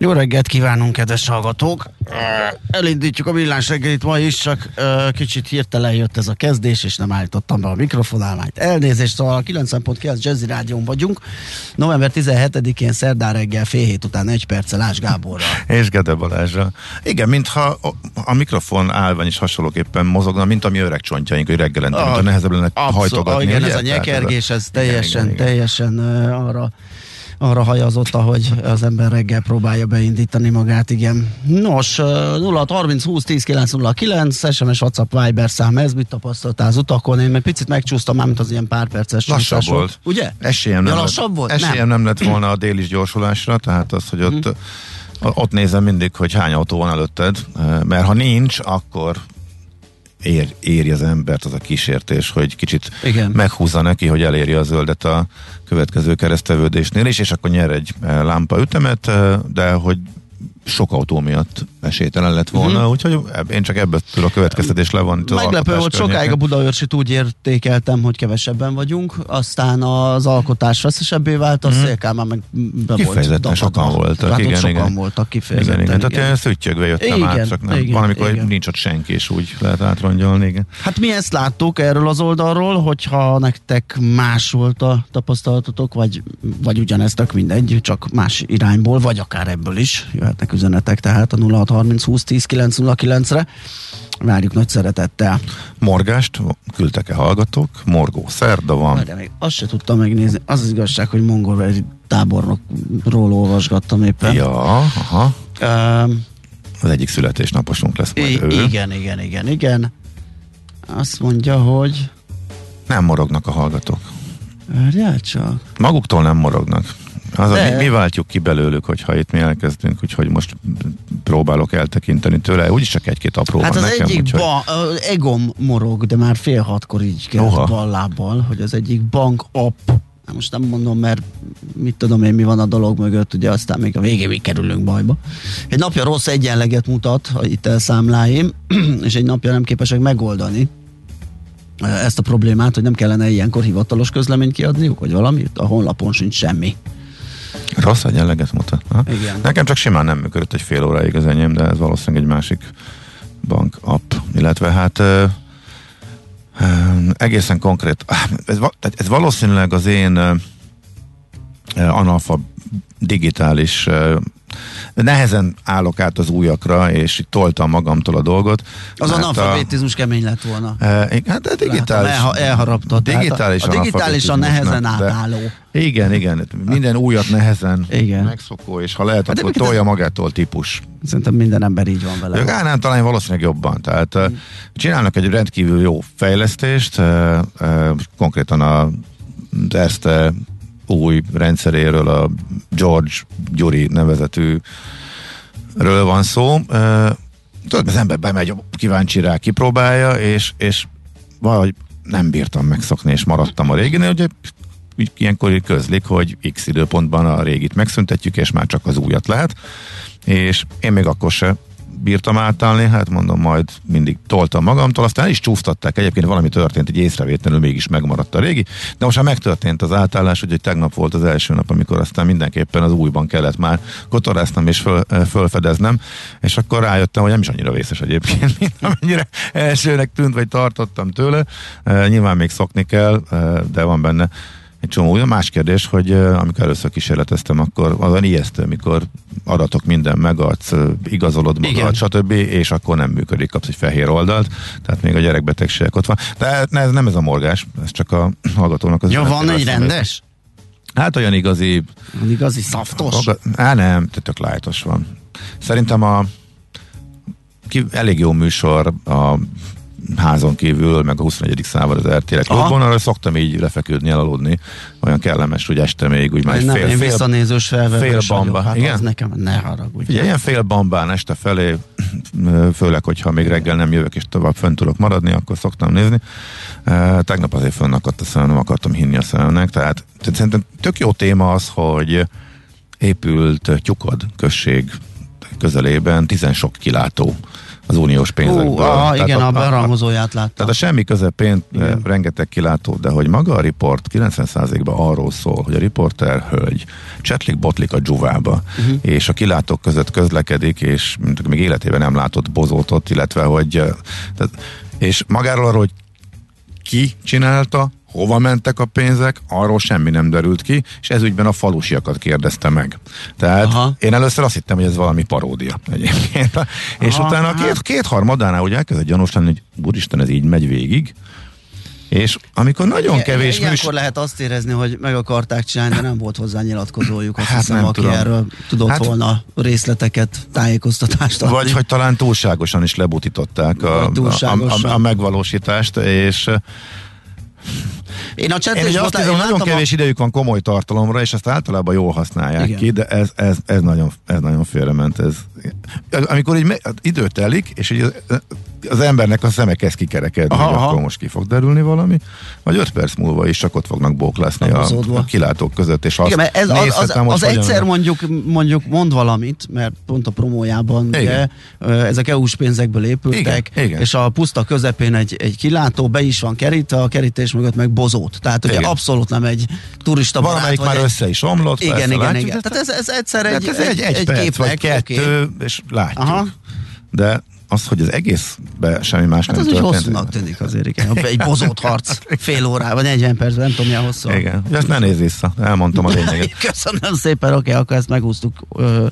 Jó reggelt kívánunk, kedves hallgatók! Elindítjuk a villás reggelit ma is, csak kicsit hirtelen jött ez a kezdés, és nem állítottam be a mikrofonálmányt. Elnézést, szóval a 90.9 Jazzy Rádión vagyunk. November 17-én szerdán reggel fél hét után egy perccel Ás Gáborral. És Gede Balázsra. Igen, mintha a, mikrofon állvány is hasonlóképpen mozogna, mint a mi öreg csontjaink, hogy reggelente, a nehezebb lenne hajtogatni. Ah, igen, ez a nyekergés, ez teljesen, igen, igen. teljesen uh, arra arra hajazott, ahogy az ember reggel próbálja beindítani magát, igen. Nos, uh, 0 30 20 10 909, SMS, WhatsApp, Viber szám, ez mit tapasztaltál az utakon? Én meg picit megcsúsztam, már mint az ilyen pár perces Lassabb csúszások. volt. Ugye? Esélyem Ja, nem, lassabb volt? Esélyem Nem. nem. lett volna a délis gyorsulásra, tehát az, hogy ott, Mhm. ott nézem mindig, hogy hány autó van előtted, mert ha nincs, akkor ér, éri az embert az a kísértés, hogy kicsit Igen. meghúzza neki, hogy eléri a zöldet a következő keresztevődésnél is, és akkor nyer egy eh, lámpa ütemet, eh, de hogy sok autó miatt esélytelen lett volna, uh-huh. úgyhogy én csak ebből a következtetés levon. Mhm. Meglepő volt, sokáig a Budaörsit úgy értékeltem, hogy kevesebben vagyunk, aztán az alkotás veszesebbé vált, a mm. Szélkálmán meg be Kifejezetten volt sokan voltak, Hát igen, sokan igen. voltak Igen, kifejezetten. igen. Tehát ilyen szüttyögve jöttem Igen, át, csak nem. igen, van, amikor igen. nincs ott senki, és úgy lehet átrongyolni, igen. Hát mi ezt láttuk erről az oldalról, hogyha nektek más volt a tapasztalatotok, vagy, vagy ugyanez tök mindegy, csak más irányból, vagy akár ebből is jöhetnek üzenetek, tehát a 0630 20 10 909-re. Várjuk nagy szeretettel. Morgást küldtek-e hallgatók? Morgó szerda van. De még azt se tudtam megnézni. Az az igazság, hogy mongolveri tábornokról olvasgattam éppen. Ja, aha. Um, Az egyik születésnaposunk lesz majd ő. igen, igen, igen, igen. Azt mondja, hogy Nem morognak a hallgatók. Várjál csak. Maguktól nem morognak. Az De- mi, mi váltjuk ki belőlük, hogyha itt mi elkezdünk, úgyhogy most próbálok eltekinteni tőle. Úgyis csak egy-két apró Hát van az nekem, egyik úgyhogy... ba, egom morog, de már fél hatkor így kell bal lábbal, hogy az egyik bank app, most nem mondom, mert mit tudom én, mi van a dolog mögött, ugye aztán még a végén még kerülünk bajba. Egy napja rossz egyenleget mutat a számláim, és egy napja nem képesek megoldani ezt a problémát, hogy nem kellene ilyenkor hivatalos közleményt kiadniuk, vagy valami, a honlapon sincs semmi. Rossz egyenleget mutat. Ha? Igen. Nekem csak simán nem működött egy fél óráig az enyém, de ez valószínűleg egy másik bank app, illetve hát ö, ö, egészen konkrét, ez, ez valószínűleg az én ö, ö, analfa digitális nehezen állok át az újakra, és itt toltam magamtól a dolgot. Az analfabetizmus kemény lett volna. A, e, hát a digitális, Látom, elha- elharaptad. Tehát digitális a, a digitálisan nehezen analfabetizmusnak, de- átálló. Igen, igen, minden újat nehezen Igen. megszokó, és ha lehet, Hát akkor tolja magától típus. Szerintem minden ember így van vele. A Gánán talán valószínűleg jobban. Tehát mm. csinálnak egy rendkívül jó fejlesztést, uh, konkrétan a az Erste új rendszeréről, a George Gyuri nevezetű ről van szó. Tudod, az ember bemegy, kíváncsi rá, kipróbálja, és, és valahogy nem bírtam megszokni, és maradtam a réginél, ugye ilyenkor közlik, hogy x időpontban a régit megszüntetjük, és már csak az újat lehet, és én még akkor se bírtam átállni, hát mondom, majd mindig toltam magamtól, aztán el is csúsztatták, egyébként valami történt, egy észrevétlenül mégis megmaradt a régi, de most már megtörtént az átállás, úgyhogy tegnap volt az első nap, amikor aztán mindenképpen az újban kellett már kotoráznom és föl, fölfedeznem, és akkor rájöttem, hogy nem is annyira vészes egyébként, mint amennyire elsőnek tűnt, vagy tartottam tőle. Nyilván még szokni kell, de van benne egy csomó. Olyan más kérdés, hogy amikor először kísérleteztem, akkor azon ijesztő, mikor adatok minden megadsz, igazolod magad, stb., és akkor nem működik, kapsz egy fehér oldalt, tehát még a gyerekbetegségek ott van. De ez nem ez a morgás, ez csak a hallgatónak az... Ja, van egy rendes? Hát olyan igazi... Van igazi szaftos? Á, nem, tök lájtos van. Szerintem a ki, elég jó műsor a házon kívül, meg a 21. szával az RTL klubban, arra szoktam így lefeküdni, elaludni. Olyan kellemes, hogy este még úgy már nem, fél, én visszanézős fél bamba. Hát Igen? az nekem ne haragudj. Ugye, ilyen fél bambán este felé, főleg, hogyha még reggel nem jövök és tovább fönn tudok maradni, akkor szoktam nézni. Tegnap azért fönnakadt a szemem, nem akartam hinni a szememnek, tehát, tehát szerintem tök jó téma az, hogy épült Tyukod község közelében tizen sok kilátó az uniós pénzekből. Uh, ah, igen, a, a berangozóját láttam. Tehát a semmi közepén igen. Eh, rengeteg kilátó, de hogy maga a riport 90%-ban arról szól, hogy a riporter hölgy csetlik botlik a dzsuvába, uh-huh. és a kilátók között közlekedik, és még életében nem látott bozótot, illetve hogy eh, tehát, és magáról arról, hogy ki csinálta, hova mentek a pénzek, arról semmi nem derült ki, és ez ügyben a falusiakat kérdezte meg. Tehát Aha. én először azt hittem, hogy ez valami paródia egyébként. Aha, és utána két, hát- kétharmadánál úgy elkezdett gyanús lenni, hogy úristen, ez így megy végig, és amikor nagyon kevés Ilyenkor műsor... lehet azt érezni, hogy meg akarták csinálni, de nem volt hozzá nyilatkozójuk. Azt hát hiszem, nem aki tudom. erről tudott hát, volna részleteket, tájékoztatást adni. Vagy hogy talán túlságosan is lebutították a, a, a, a megvalósítást, és én a Én azt hiszem, nagyon kevés a... idejük van komoly tartalomra, és ezt általában jól használják Igen. ki, de ez, ez, ez, nagyon, ez nagyon félrement. Ez. Amikor így me, idő telik, és így az embernek a szeme kezd kikerekedni, aha, hogy aha. akkor most ki fog derülni valami, vagy öt perc múlva is csak ott fognak bóklászni a, a kilátók között, és azt Igen, ez, az, az, az egyszer mondjuk, mondjuk mond valamit, mert pont a promójában ugye, ezek EU-s pénzekből épültek, Igen. és a puszta közepén egy, egy kilátó be is van kerítve, a kerítés mögött meg bozót. Tehát ugye Igen. abszolút nem egy turista barát. Valamelyik már egy... össze is omlott. Igen, persze, igen, látjuk, igen. Tehát ez, ez egyszer egy, ez egy, egy, egy, egy perc, képnek, vagy kettő, okay. és látjuk. Aha. De az, hogy az egészben semmi más hát nem az történt. hosszúnak tűnik azért, igen. Egy bozót harc fél órában, 40 percben, nem tudom milyen hosszú. Igen, ezt ne nézz vissza, elmondtam a lényeget. Köszönöm szépen, oké, akkor ezt megúsztuk ö,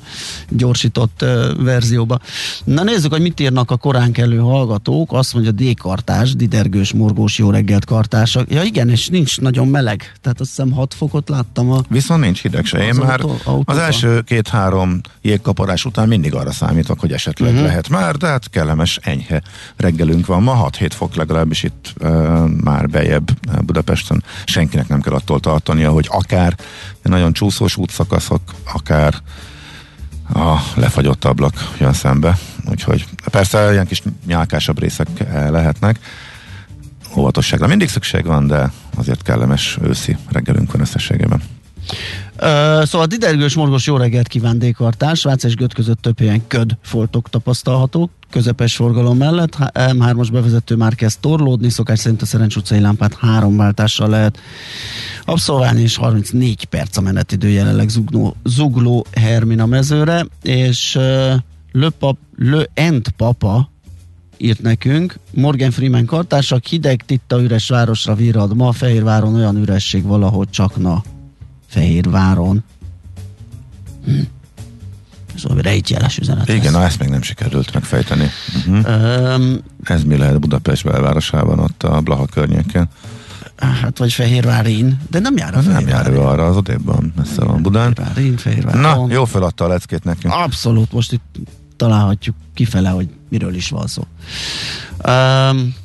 gyorsított ö, verzióba. Na nézzük, hogy mit írnak a korán kelő hallgatók. Azt mondja, D-kartás, didergős, morgós, jó reggelt kartások. Ja igen, és nincs nagyon meleg. Tehát azt hiszem 6 fokot láttam a... Viszont nincs hideg se. Én már autó, az első két-három jégkaparás után mindig arra számítok, hogy esetleg uh-huh. lehet már, de hát kellemes, enyhe reggelünk van ma, 6-7 fok legalábbis itt e, már bejebb Budapesten. Senkinek nem kell attól tartania, hogy akár nagyon csúszós útszakaszok, akár a lefagyott ablak jön szembe. Úgyhogy persze ilyen kis nyálkásabb részek lehetnek. Óvatosságra mindig szükség van, de azért kellemes őszi reggelünk van összességében. Uh, szóval didergős morgos jó reggelt kíván Dékartás, Vác és Göt között több helyen köd foltok tapasztalhatók, közepes forgalom mellett, M3-as bevezető már kezd torlódni, szokás szerint a Szerencs utcai lámpát három váltással lehet abszolválni, és 34 perc a menetidő jelenleg zugló, zugló Hermina mezőre, és uh, Le, pap, Le Ent Papa írt nekünk, Morgan Freeman kartársak, hideg titta üres városra virad, ma Fehérváron olyan üresség valahogy csak na Fehérváron. Hm. Szóval rejtjeles üzenet. Igen, na ezt még nem sikerült megfejteni. Uh-huh. Um, Ez mi lehet Budapest belvárosában, ott a Blaha környéken? Hát, vagy Fehérvárin, de nem jár a Nem jár ő arra, az odébban, messze van Budán. Fehérvárin, Fehérváron. Na, jó feladta a leckét nekünk. Abszolút, most itt találhatjuk kifele, hogy miről is van szó. Um,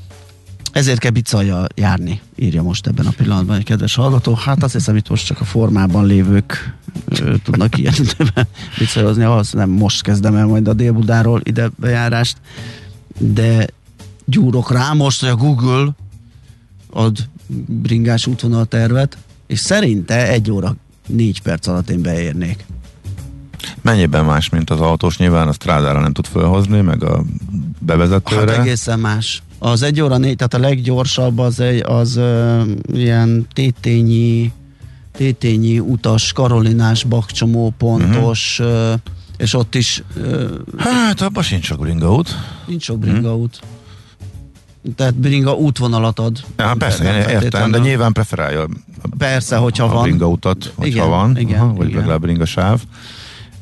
ezért kell bicajjal járni, írja most ebben a pillanatban egy kedves hallgató. Hát azt hiszem, itt most csak a formában lévők ö, tudnak ilyen bicajozni. Ahhoz nem most kezdem el majd a Délbudáról ide bejárást, de gyúrok rá most, hogy a Google ad bringás útvonal tervet, és szerinte egy óra négy perc alatt én beérnék. Mennyiben más, mint az autós? Nyilván a strádára nem tud felhozni, meg a Hát bevezetőre. egészen más. Az egy óra négy, tehát a leggyorsabb az, egy, az ö, ilyen tétényi, tétényi utas, karolinás, bakcsomó pontos, Mhm. uh-huh. és ott is ö, Hát, abban sincs sok bringaút. nincs sok bringa út. Tehát bringa útvonalat ad. Ja, persze, én értem, de nyilván preferálja Persze, hogyha a van. bringautat, hogyha Igen, van, igen, aha, vagy igen. legalább bringa sáv.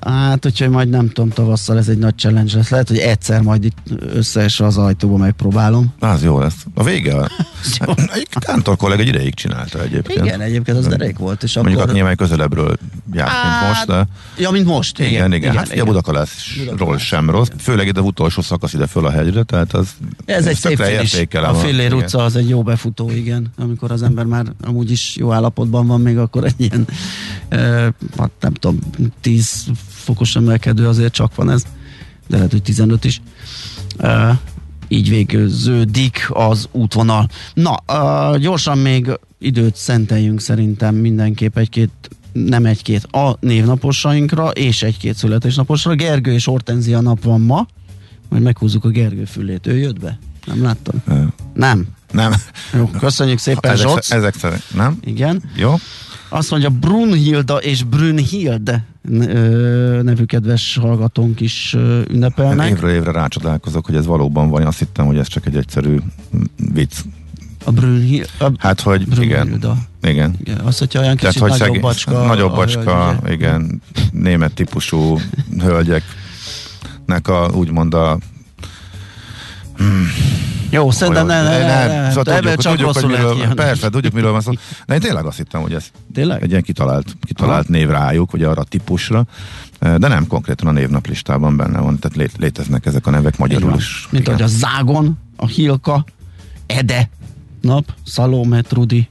Hát, hogyha majd nem tudom, tavasszal ez egy nagy challenge lesz. Lehet, hogy egyszer majd itt összeesve az ajtóba megpróbálom. Az jó lesz. A vége, egy kántor kollega egy ideig csinálta egyébként. Igen, egyébként az derék volt. És Mondjuk akkor... akkor nyilván közelebbről járt, mint Hát, most, de Ja, mint most. igen, igen. igen. Hát igen. a Budakalászról sem rossz, főleg ide az utolsó szakasz ide föl a hegyre, tehát az Ez egy szép finish. A Fillér igen. utca az egy jó befutó, igen. Amikor az ember már amúgy is jó állapotban van, még akkor egy ilyen, eh, hát nem tudom, 10 fokos emelkedő azért csak van ez, de lehet, hogy 15 is. Így végződik az útvonal. Na, uh, gyorsan még időt szenteljünk szerintem mindenképp egy-két nem egy-két, a névnaposainkra és egy-két születésnaposra. Gergő és Hortenzia nap van ma, majd meghúzzuk a Gergő fülét. Ő jött be? Nem láttam? Ö, Nem. Nem. Jó, köszönjük szépen, ezek, Zsoc. ezek szerint, nem? Igen. Jó? Azt mondja, Brunhilda és Brunhild ö, nevű kedves hallgatónk is ünnepelnek. Évről évre rácsodálkozok, hogy ez valóban van. Én azt hittem, hogy ez csak egy egyszerű vicc. A Brunhilda. Hát, hogy igen. Brunhilda. Igen. Igen, azt, hogyha olyan Tehát, kicsit hogy nagyobb szegény- bacska. nagyobb a bacska, hölgy, igen, német típusú hölgyeknek a, úgymond a Jó, szerintem ne, ne, ne, ne, ne. Szóval tudjuk, csak tudjuk, hogy miről, kijönni. persze, tudjuk, miről van szó. De én tényleg azt hittem, hogy ez Tényleg? egy ilyen kitalált, kitalált név rájuk, ugye arra a típusra, de nem konkrétan a névnaplistában benne van, tehát lé, léteznek ezek a nevek magyarul is. Mint Igen. ahogy a Zágon, a Hilka, Ede nap, Szalome, Trudi,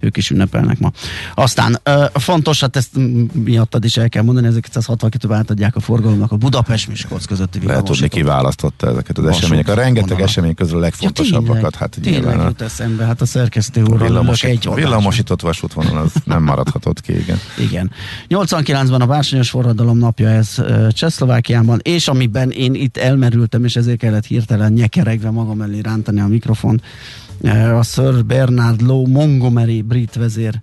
ők is ünnepelnek ma. Aztán fontos, hát ezt miattad is el kell mondani, 1962-ben átadják a forgalomnak a Budapest-Miskolc közötti Lehet tudni, ki választotta ezeket az Vasút eseményeket. A rengeteg vonala. esemény közül a legfontosabbakat. Ja, hát tényleg, nyilván jut eszembe, hát a szerkesztő úrral ülök villamosít, egy villamosított vasútvonal az nem maradhatott ki, igen. Igen. 89-ben a bársonyos forradalom napja ez Csehszlovákiában, és amiben én itt elmerültem, és ezért kellett hirtelen nyekeregve magam elé rántani a mikrofon, ö, a Sir Bernard Law Montgomery brit vezér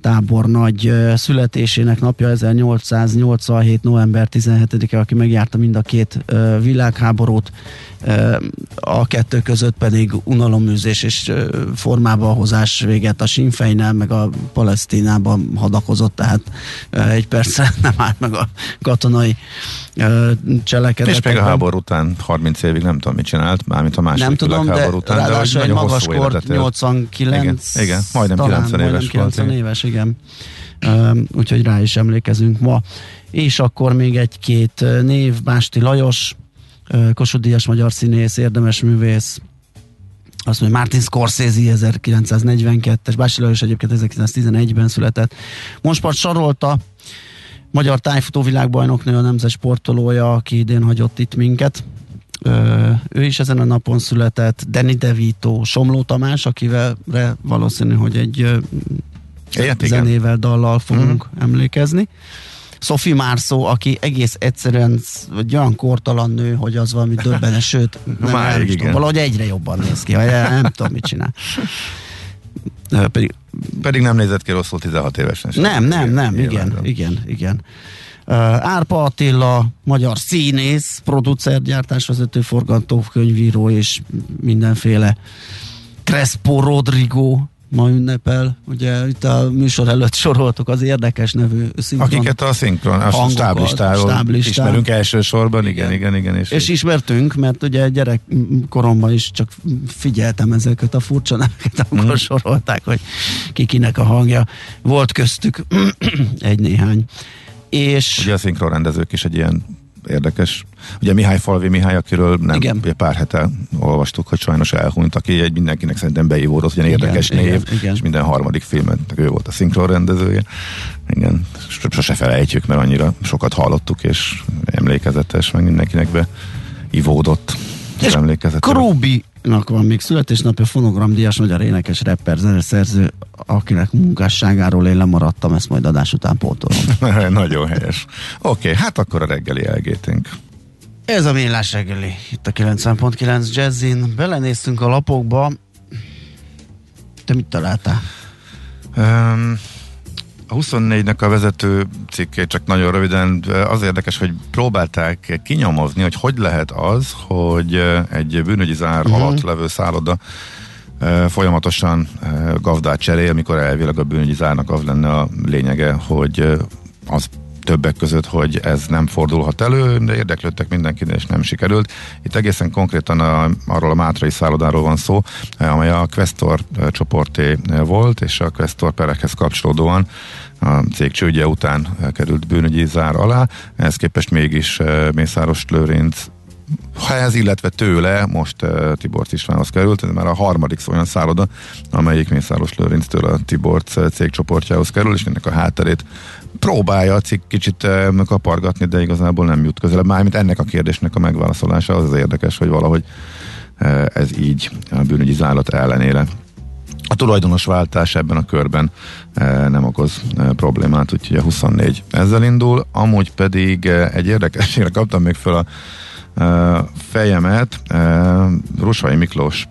tábornagy ö, születésének napja 1887. november 17-e, aki megjárta mind a két világháborút, a kettő között pedig unaloműzés és formába hozás véget a Sinn Féinnel, meg a Palesztinában hadakozott, tehát egy percre nem állt meg a katonai ö, cselekedetekben. És még a háború után 30 évig nem tudom, mit csinált, mármint a második nem tudom, de után, ráadásul egy magas kor, életet élt. 89, Igen, igen, majdnem talán, 90 majdnem éves volt, 90 igen. éves, igen. Úgyhogy rá is emlékezünk ma. És akkor még egy-két név, Básti Lajos, Kossuth magyar színész, érdemes művész, azt mondja, Martin Scorsese 1942-es, Básti Lajos egyébként 1911-ben született. Monspart Sarolta, magyar tájfutó világbajnoknő, a nemzet sportolója, aki idén hagyott itt minket. Ö, ő is ezen a napon született, Danny DeVito, Somló Tamás, akivel valószínű, hogy egy Ilyet, igen. zenével, dallal fogunk mm. emlékezni. Sophie Marceau, aki egész egyszerűen sz- egy olyan kortalan nő, hogy az valami döbbenes, sőt, nem, Máig, nem tudom, igen. valahogy egyre jobban néz ki, vagy nem tudom, mit csinál. Pedig Pedig nem nézett ki rosszul 16 évesen. sem. nem, nem, nem, Nyilván igen, igen, igen. Uh, Árpa Attila, magyar színész, producer, gyártásvezető, forgatókönyvíró és mindenféle Crespo Rodrigo ma ünnepel. Ugye itt a műsor előtt soroltuk az érdekes nevű szinkron. Akiket a szinkron, a stáblistáról stáblistán. ismerünk elsősorban, igen, igen, igen. És, És ismertünk, mert ugye gyerekkoromban is csak figyeltem ezeket a furcsa neveket, amikor Mhm. sorolták, hogy ki kinek a hangja. Volt köztük egy-néhány. És Ugye a szinkronrendezők is egy ilyen érdekes. Ugye Mihály Falvi Mihály, akiről nem Igen. pár hete olvastuk, hogy sajnos elhunyt, aki egy mindenkinek szerintem beívódott, ugyan Igen, érdekes igen, név, igen. és minden harmadik filmet ő volt a szinkronrendezője. Igen, sose felejtjük, mert annyira sokat hallottuk, és emlékezetes, meg mindenkinek beivódott. És emlékezetes. Krúbi van még születésnapja, fonogramdíjas magyar énekes, rapper, zeneszerző, akinek munkásságáról én lemaradtam, ezt majd adás után pótolom. Nagyon helyes. Oké, okay, hát akkor a reggeli elgétünk. Ez a millás reggeli, itt a 90.9 Jazzin. Belenéztünk a lapokba. Te mit találtál? Um, a 24-nek a vezető cikkét csak nagyon röviden az érdekes, hogy próbálták kinyomozni, hogy hogy lehet az, hogy egy bűnügyi zár uh-huh. alatt levő szálloda folyamatosan gavdát cserél, mikor elvileg a bűnügyi zárnak az lenne a lényege, hogy az többek között, hogy ez nem fordulhat elő, de érdeklődtek mindenkinek, és nem sikerült. Itt egészen konkrétan a, arról a Mátrai szállodáról van szó, amely a Questor csoporté volt, és a Questor perekhez kapcsolódóan a cég csődje után került bűnügyi zár alá, ehhez képest mégis eh, Mészáros Lőrinc ez, illetve tőle most uh, Tiborc Istvánhoz került, ez már a harmadik olyan szálloda, amelyik Mészáros Lőrinctől a Tiborc cégcsoportjához kerül, és ennek a hátterét próbálja a cikk kicsit uh, kapargatni, de igazából nem jut közelebb. Mármint ennek a kérdésnek a megválaszolása az az érdekes, hogy valahogy uh, ez így a bűnügyi zállat ellenére a tulajdonos váltás ebben a körben e, nem okoz e, problémát, úgyhogy a 24 ezzel indul, amúgy pedig e, egy érdekességre kaptam még fel a fejemet, Rusvai Miklós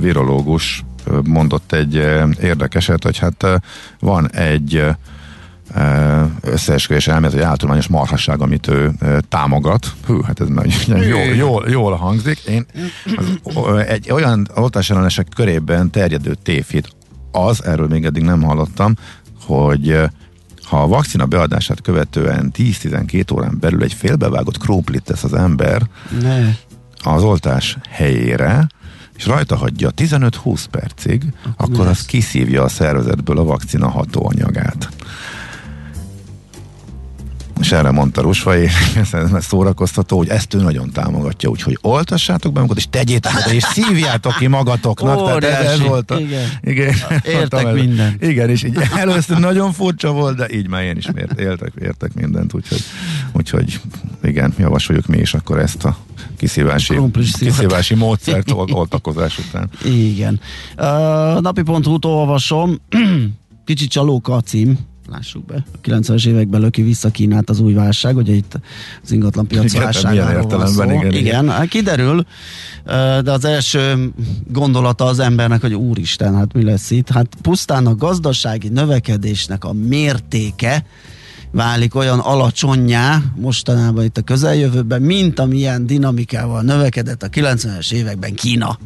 virológus mondott egy érdekeset, hogy hát van egy összeesküvés elmélet, egy általányos marhasság, amit ő támogat. Hű, hát ez már jól, jól, jól hangzik. Én az, egy olyan oltásellenesek körében terjedő tévhit az, erről még eddig nem hallottam, hogy ha a vakcina beadását követően 10-12 órán belül egy félbevágott króplit tesz az ember ne. az oltás helyére, és rajta hagyja 15-20 percig, akkor, akkor az kiszívja a szervezetből a vakcina hatóanyagát. És erre mondta Rusvai, ez szórakoztató, hogy ezt ő nagyon támogatja, úgyhogy oltassátok be magukat, és tegyétek oda, és szívjátok ki magatoknak. Óriási, tehát ez, ez volt a, igen. igen értek mindent. Igen, és így először nagyon furcsa volt, de így már én is mért, éltek, értek mindent, úgyhogy, úgyhogy igen, javasoljuk mi is akkor ezt a kiszívási, kiszívási módszert oltakozás után. Igen. Uh, napi.hu-t olvasom, kicsit csalóka a cím, lássuk be. A 90-es években löki vissza Kínát az új válság, ugye itt az ingatlan piac igen, válságáról van szó. Igen, igen. igen, hát kiderül, de az első gondolata az embernek, hogy úristen, hát mi lesz itt? Hát pusztán a gazdasági növekedésnek a mértéke válik olyan alacsonyá mostanában itt a közeljövőben, mint amilyen dinamikával növekedett a 90-es években Kína.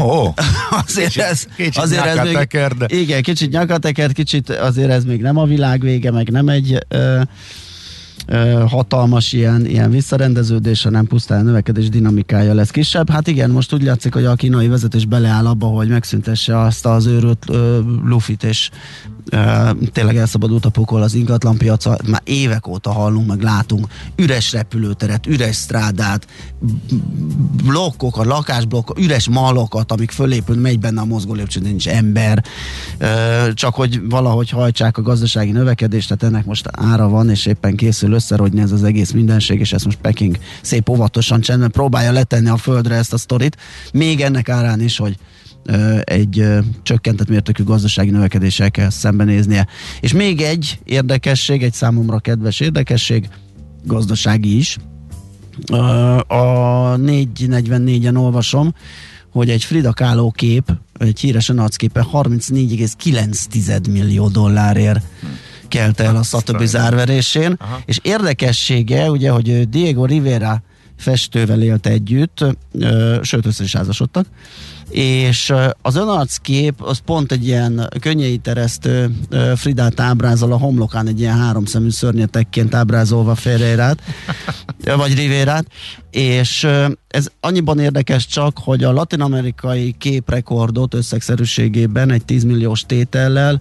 Oh, azért kicsit, ez, kicsit azért ez még, de... Igen, kicsit nyakatekert, kicsit azért ez még nem a világ vége, meg nem egy ö, hatalmas ilyen, ilyen visszarendeződés, hanem pusztán növekedés dinamikája lesz kisebb. Hát igen, most úgy látszik, hogy a kínai vezetés beleáll abba, hogy megszüntesse azt az őrült uh, lufit, és tényleg elszabadult a pokol az ingatlanpiaca. Már évek óta hallunk, meg látunk üres repülőteret, üres strádát, blokkokat, lakásblokkokat, üres malokat, amik fölépül, megy benne a mozgó lépcső, nincs ember. Csak hogy valahogy hajtsák a gazdasági növekedést, tehát ennek most ára van, és éppen készül összerodni ez az egész mindenség, és ezt most Peking szép óvatosan csendben próbálja letenni a földre ezt a sztorit, még ennek árán is, hogy egy csökkentett mértékű gazdasági növekedéssel kell szembenéznie. És még egy érdekesség, egy számomra kedves érdekesség, gazdasági is. A 444-en olvasom, hogy egy Frida Kahlo kép, egy híres arcképe 34,9 millió dollárért kelte el a stb. zárverésén, Aha. és érdekessége, ugye, hogy Diego Rivera festővel élt együtt, sőt össze is házasodtak, és az önarckép az pont egy ilyen könnyei teresztő Fridát ábrázol a homlokán egy ilyen háromszemű szörnyetekként ábrázolva Ferreirát, vagy Rivérát, és ez annyiban érdekes csak, hogy a latinamerikai képrekordot összegszerűségében egy 10 milliós tétellel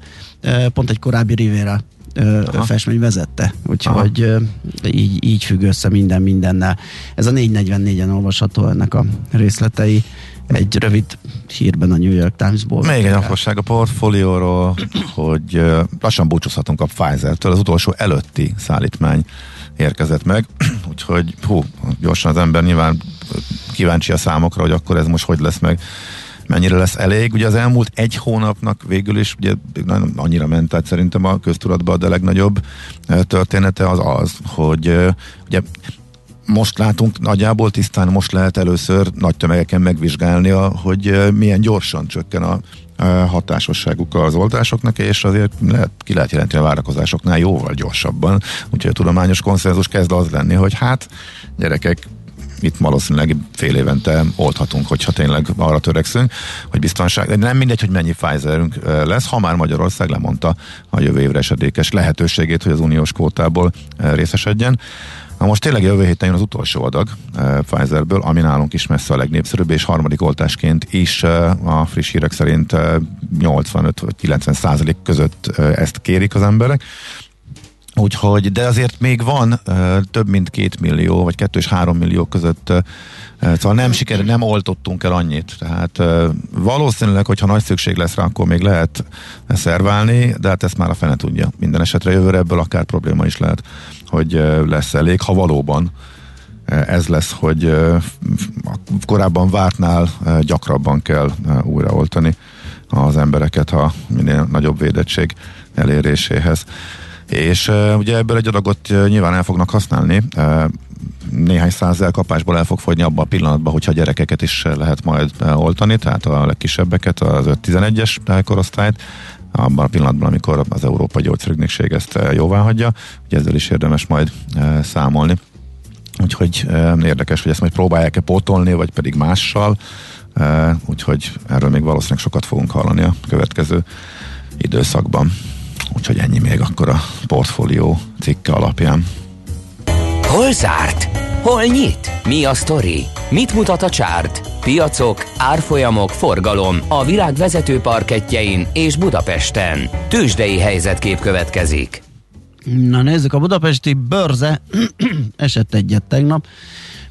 pont egy korábbi Rivera Aha. festmény vezette. Úgyhogy Aha. így, így függ össze minden mindennel. Ez a 444-en olvasható ennek a részletei egy rövid hírben a New York Times-ból. Még egy apróság a portfólióról, hogy lassan búcsúzhatunk a Pfizer-től, az utolsó előtti szállítmány érkezett meg, úgyhogy hú, gyorsan az ember nyilván kíváncsi a számokra, hogy akkor ez most hogy lesz meg mennyire lesz elég. Ugye az elmúlt egy hónapnak végül is ugye nem annyira ment, tehát szerintem a köztudatban a legnagyobb története az az, hogy ugye most látunk nagyjából tisztán, most lehet először nagy tömegeken megvizsgálni, hogy milyen gyorsan csökken a hatásosságuk az oltásoknak, és azért lehet, ki lehet jelenteni a várakozásoknál jóval gyorsabban. Úgyhogy a tudományos konszenzus kezd az lenni, hogy hát gyerekek, itt valószínűleg fél évente oldhatunk, hogyha tényleg arra törekszünk, hogy biztonság, de nem mindegy, hogy mennyi Pfizerünk lesz, ha már Magyarország lemondta a jövő évre esedékes lehetőségét, hogy az uniós kvótából részesedjen. Na most tényleg jövő héten jön az utolsó adag uh, Pfizerből, ami nálunk is messze a legnépszerűbb, és harmadik oltásként is uh, a friss hírek szerint uh, 85 vagy 90 százalék között uh, ezt kérik az emberek. Úgyhogy, de azért még van több mint két millió, vagy kettő és három millió között Szóval nem siker, nem oltottunk el annyit. Tehát uh, valószínűleg, hogyha nagy szükség lesz rá, akkor még lehet szerválni, de hát ezt már a fene tudja. Minden esetre jövőre ebből akár probléma is lehet, hogy lesz elég, ha valóban ez lesz, hogy korábban vártnál gyakrabban kell újraoltani az embereket a minél nagyobb védettség eléréséhez. És ugye ebből egy adagot nyilván el fognak használni. Néhány száz elkapásból el fog fogyni abban a pillanatban, hogyha gyerekeket is lehet majd oltani, tehát a legkisebbeket, az 5-11-es korosztályt, abban a pillanatban, amikor az Európai Gyógyszerügynökség ezt jóvá hagyja, hogy ezzel is érdemes majd számolni. Úgyhogy érdekes, hogy ezt majd próbálják-e pótolni, vagy pedig mással, úgyhogy erről még valószínűleg sokat fogunk hallani a következő időszakban. Úgyhogy ennyi még akkor a portfólió cikke alapján. Hol zárt? Hol nyit? Mi a sztori? Mit mutat a csárt? Piacok, árfolyamok, forgalom a világ vezető parketjein és Budapesten. Tősdei helyzetkép következik. Na nézzük, a budapesti bőrze esett egyet tegnap,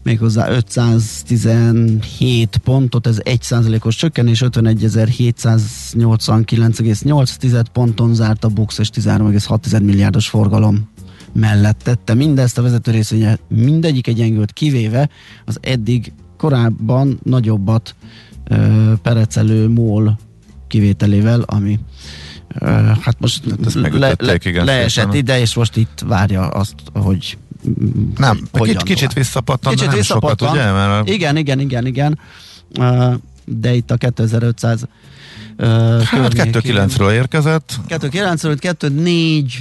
méghozzá 517 pontot, ez 1% os csökkenés, 51.789,8 ponton zárt a Bux és 13,6 milliárdos forgalom mellett tette. Mindezt, a vezető részvénye mindegyik egyengült, kivéve az eddig korábban nagyobbat ö, perecelő mól kivételével, ami ö, hát most le, le, igen, leesett ide, és most itt várja azt, hogy nem, kicsit, kicsit visszapattan, kicsit nem visszapattan. sokat, ugye? Mert... Igen, igen, igen, igen. De itt a 2500 Hát 2.9-ről érkezett. 2.9-ről, 2.4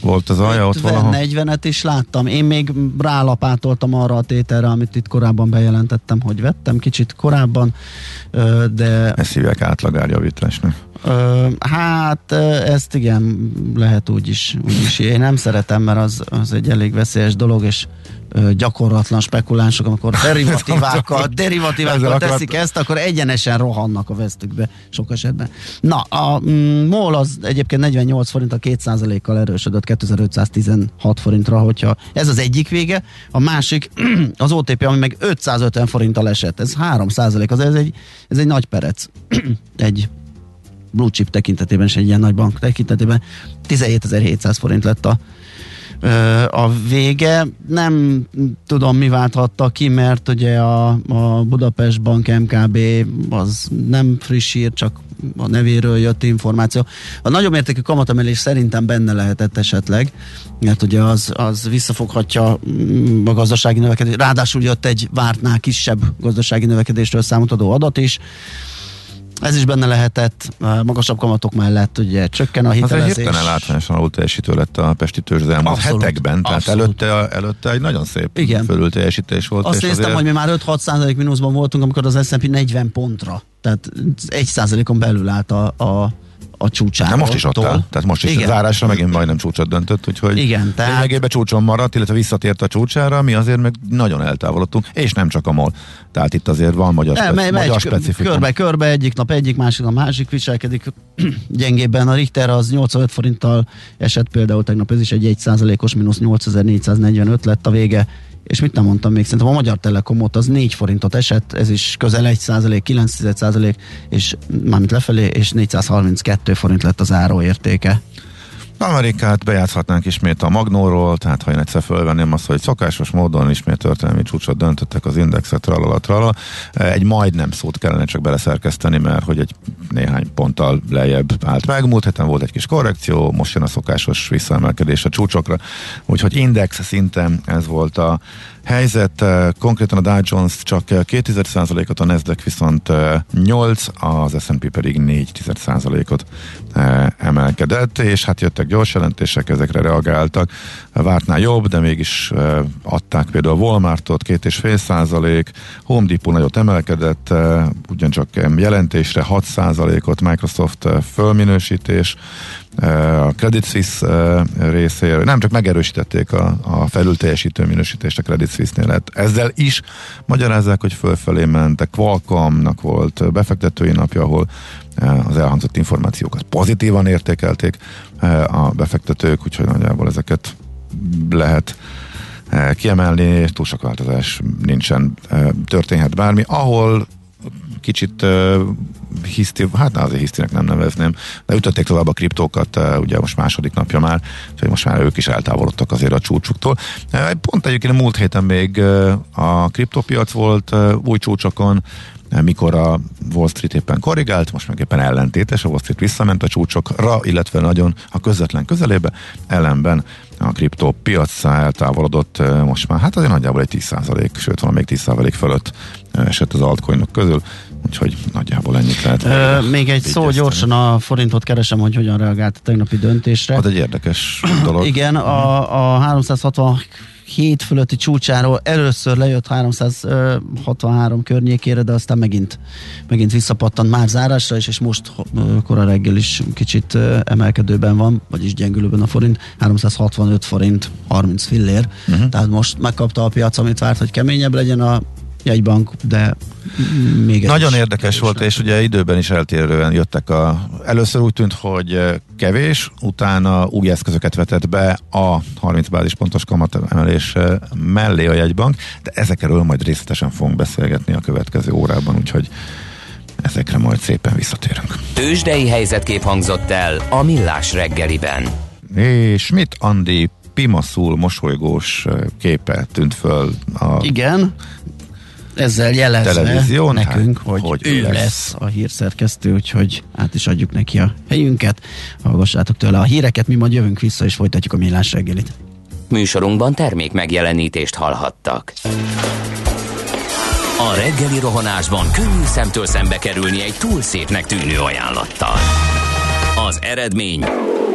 volt az alja ott valahol? 40-et is láttam. Én még rálapátoltam arra a tételre, amit itt korábban bejelentettem, hogy vettem kicsit korábban, de... Ezt hívják átlagárjavításnak. Hát ezt igen, lehet úgy is, úgy is. Én nem szeretem, mert az, az egy elég veszélyes dolog, és gyakorlatlan spekulánsok, amikor derivatívákkal, derivatívákkal teszik ezt, akkor egyenesen rohannak a vesztükbe sok esetben. Na, a mm, MOL az egyébként 48 forint a 2%-kal erősödött 2516 forintra, hogyha ez az egyik vége, a másik az OTP, ami meg 550 forinttal esett, ez 3 az ez egy, ez egy nagy perec. egy blue chip tekintetében, és egy ilyen nagy bank tekintetében 17.700 forint lett a a vége. Nem tudom, mi válthatta ki, mert ugye a, a Budapest Bank MKB az nem friss hír, csak a nevéről jött információ. A nagyobb mértékű kamatemelés szerintem benne lehetett esetleg, mert ugye az, az visszafoghatja mm, a gazdasági növekedést. Ráadásul jött egy vártnál kisebb gazdasági növekedésről számot adó adat is. Ez is benne lehetett, magasabb kamatok mellett ugye csökken a hitelezés. Azért hirtelen látványosan alul teljesítő lett a Pesti törzs az elmúlt abszolút, hetekben, tehát előtte, előtte egy nagyon szép Igen. fölül teljesítés volt. Azt néztem, azért... hogy mi már 5-6 százalék mínuszban voltunk, amikor az S&P 40 pontra, tehát 1 százalékon belül állt a, a a csúcsára. most is ott áll, tehát most is Igen. zárásra megint majdnem csúcsot döntött, úgyhogy Igen, tehát... lényegében csúcson maradt, illetve visszatért a csúcsára, mi azért meg nagyon eltávolodtunk, és nem csak a MOL. Tehát itt azért van magyar, speci- magyar megy, specifikum. Körbe-körbe egyik nap egyik, másik a másik viselkedik gyengébben. A Richter az 85 forinttal esett például tegnap, ez is egy 1%-os mínusz 8445 lett a vége és mit nem mondtam még, szerintem a Magyar Telekomot az 4 forintot esett, ez is közel 1 százalék, 9 százalék, és mármint lefelé, és 432 forint lett az áróértéke. Amerikát bejátszhatnánk ismét a Magnóról, tehát ha én egyszer fölvenném azt, hogy szokásos módon ismét történelmi csúcsot döntöttek az indexet, tralala, tralala. Egy majdnem szót kellene csak beleszerkeszteni, mert hogy egy néhány ponttal lejjebb állt meg. Múlt héten volt egy kis korrekció, most jön a szokásos visszaemelkedés a csúcsokra, úgyhogy index szinten ez volt a helyzet. Konkrétan a Dow Jones csak 2,1%-ot, a Nasdaq viszont 8, az S&P pedig 4,1%-ot emelkedett, és hát jöttek gyors jelentések, ezekre reagáltak. Vártnál jobb, de mégis adták például a Walmartot 2,5 százalék, Home Depot nagyot emelkedett, ugyancsak jelentésre 6 százalékot, Microsoft fölminősítés, a Credit Suisse részéről, nem csak megerősítették a, a felülteljesítő minősítést a Credit Suisse-nél. Hát ezzel is magyarázzák, hogy fölfelé mentek. Qualcomm-nak volt befektetői napja, ahol az elhangzott információkat pozitívan értékelték a befektetők, úgyhogy nagyjából ezeket lehet kiemelni, túl sok változás nincsen, történhet bármi. Ahol kicsit uh, hiszti, hát azért hisztinek nem nevezném, de ütötték tovább a kriptókat, uh, ugye most második napja már, úgyhogy most már ők is eltávolodtak azért a csúcsuktól. Uh, pont egyébként múlt héten még uh, a kriptópiac volt uh, új csúcsokon, mikor a Wall Street éppen korrigált, most meg éppen ellentétes, a Wall Street visszament a csúcsokra, illetve nagyon a közvetlen közelébe, ellenben a kriptó piac eltávolodott most már, hát azért nagyjából egy 10%, sőt még 10% fölött esett az altcoinok közül, úgyhogy nagyjából ennyit lehet. Ö, még egy szó gyorsan a forintot keresem, hogy hogyan reagált a tegnapi döntésre. Az egy érdekes dolog. Igen, a, a 360 hét fölötti csúcsáról először lejött 363 környékére, de aztán megint, megint visszapattant már zárásra is, és most kora reggel is kicsit emelkedőben van, vagyis gyengülőben a forint, 365 forint 30 fillér, uh-huh. tehát most megkapta a piac, amit várt, hogy keményebb legyen a jegybank, de még Nagyon érdekes volt, és ugye időben is eltérően jöttek a... Először úgy tűnt, hogy kevés, utána új eszközöket vetett be a 30 bázispontos kamatemelés mellé a jegybank, de ezekről majd részletesen fogunk beszélgetni a következő órában, úgyhogy ezekre majd szépen visszatérünk. Tőzsdei helyzetkép hangzott el a Millás reggeliben. És mit Andi pimaszul mosolygós képe tűnt föl a Igen, ezzel jelezve nekünk, hát, hogy, hogy ő lesz. lesz a hírszerkesztő, úgyhogy át is adjuk neki a helyünket. Hallgassátok tőle a híreket, mi majd jövünk vissza, és folytatjuk a millás reggelit. Műsorunkban termék megjelenítést hallhattak. A reggeli rohanásban könnyű szemtől szembe kerülni egy túl szépnek tűnő ajánlattal. Az eredmény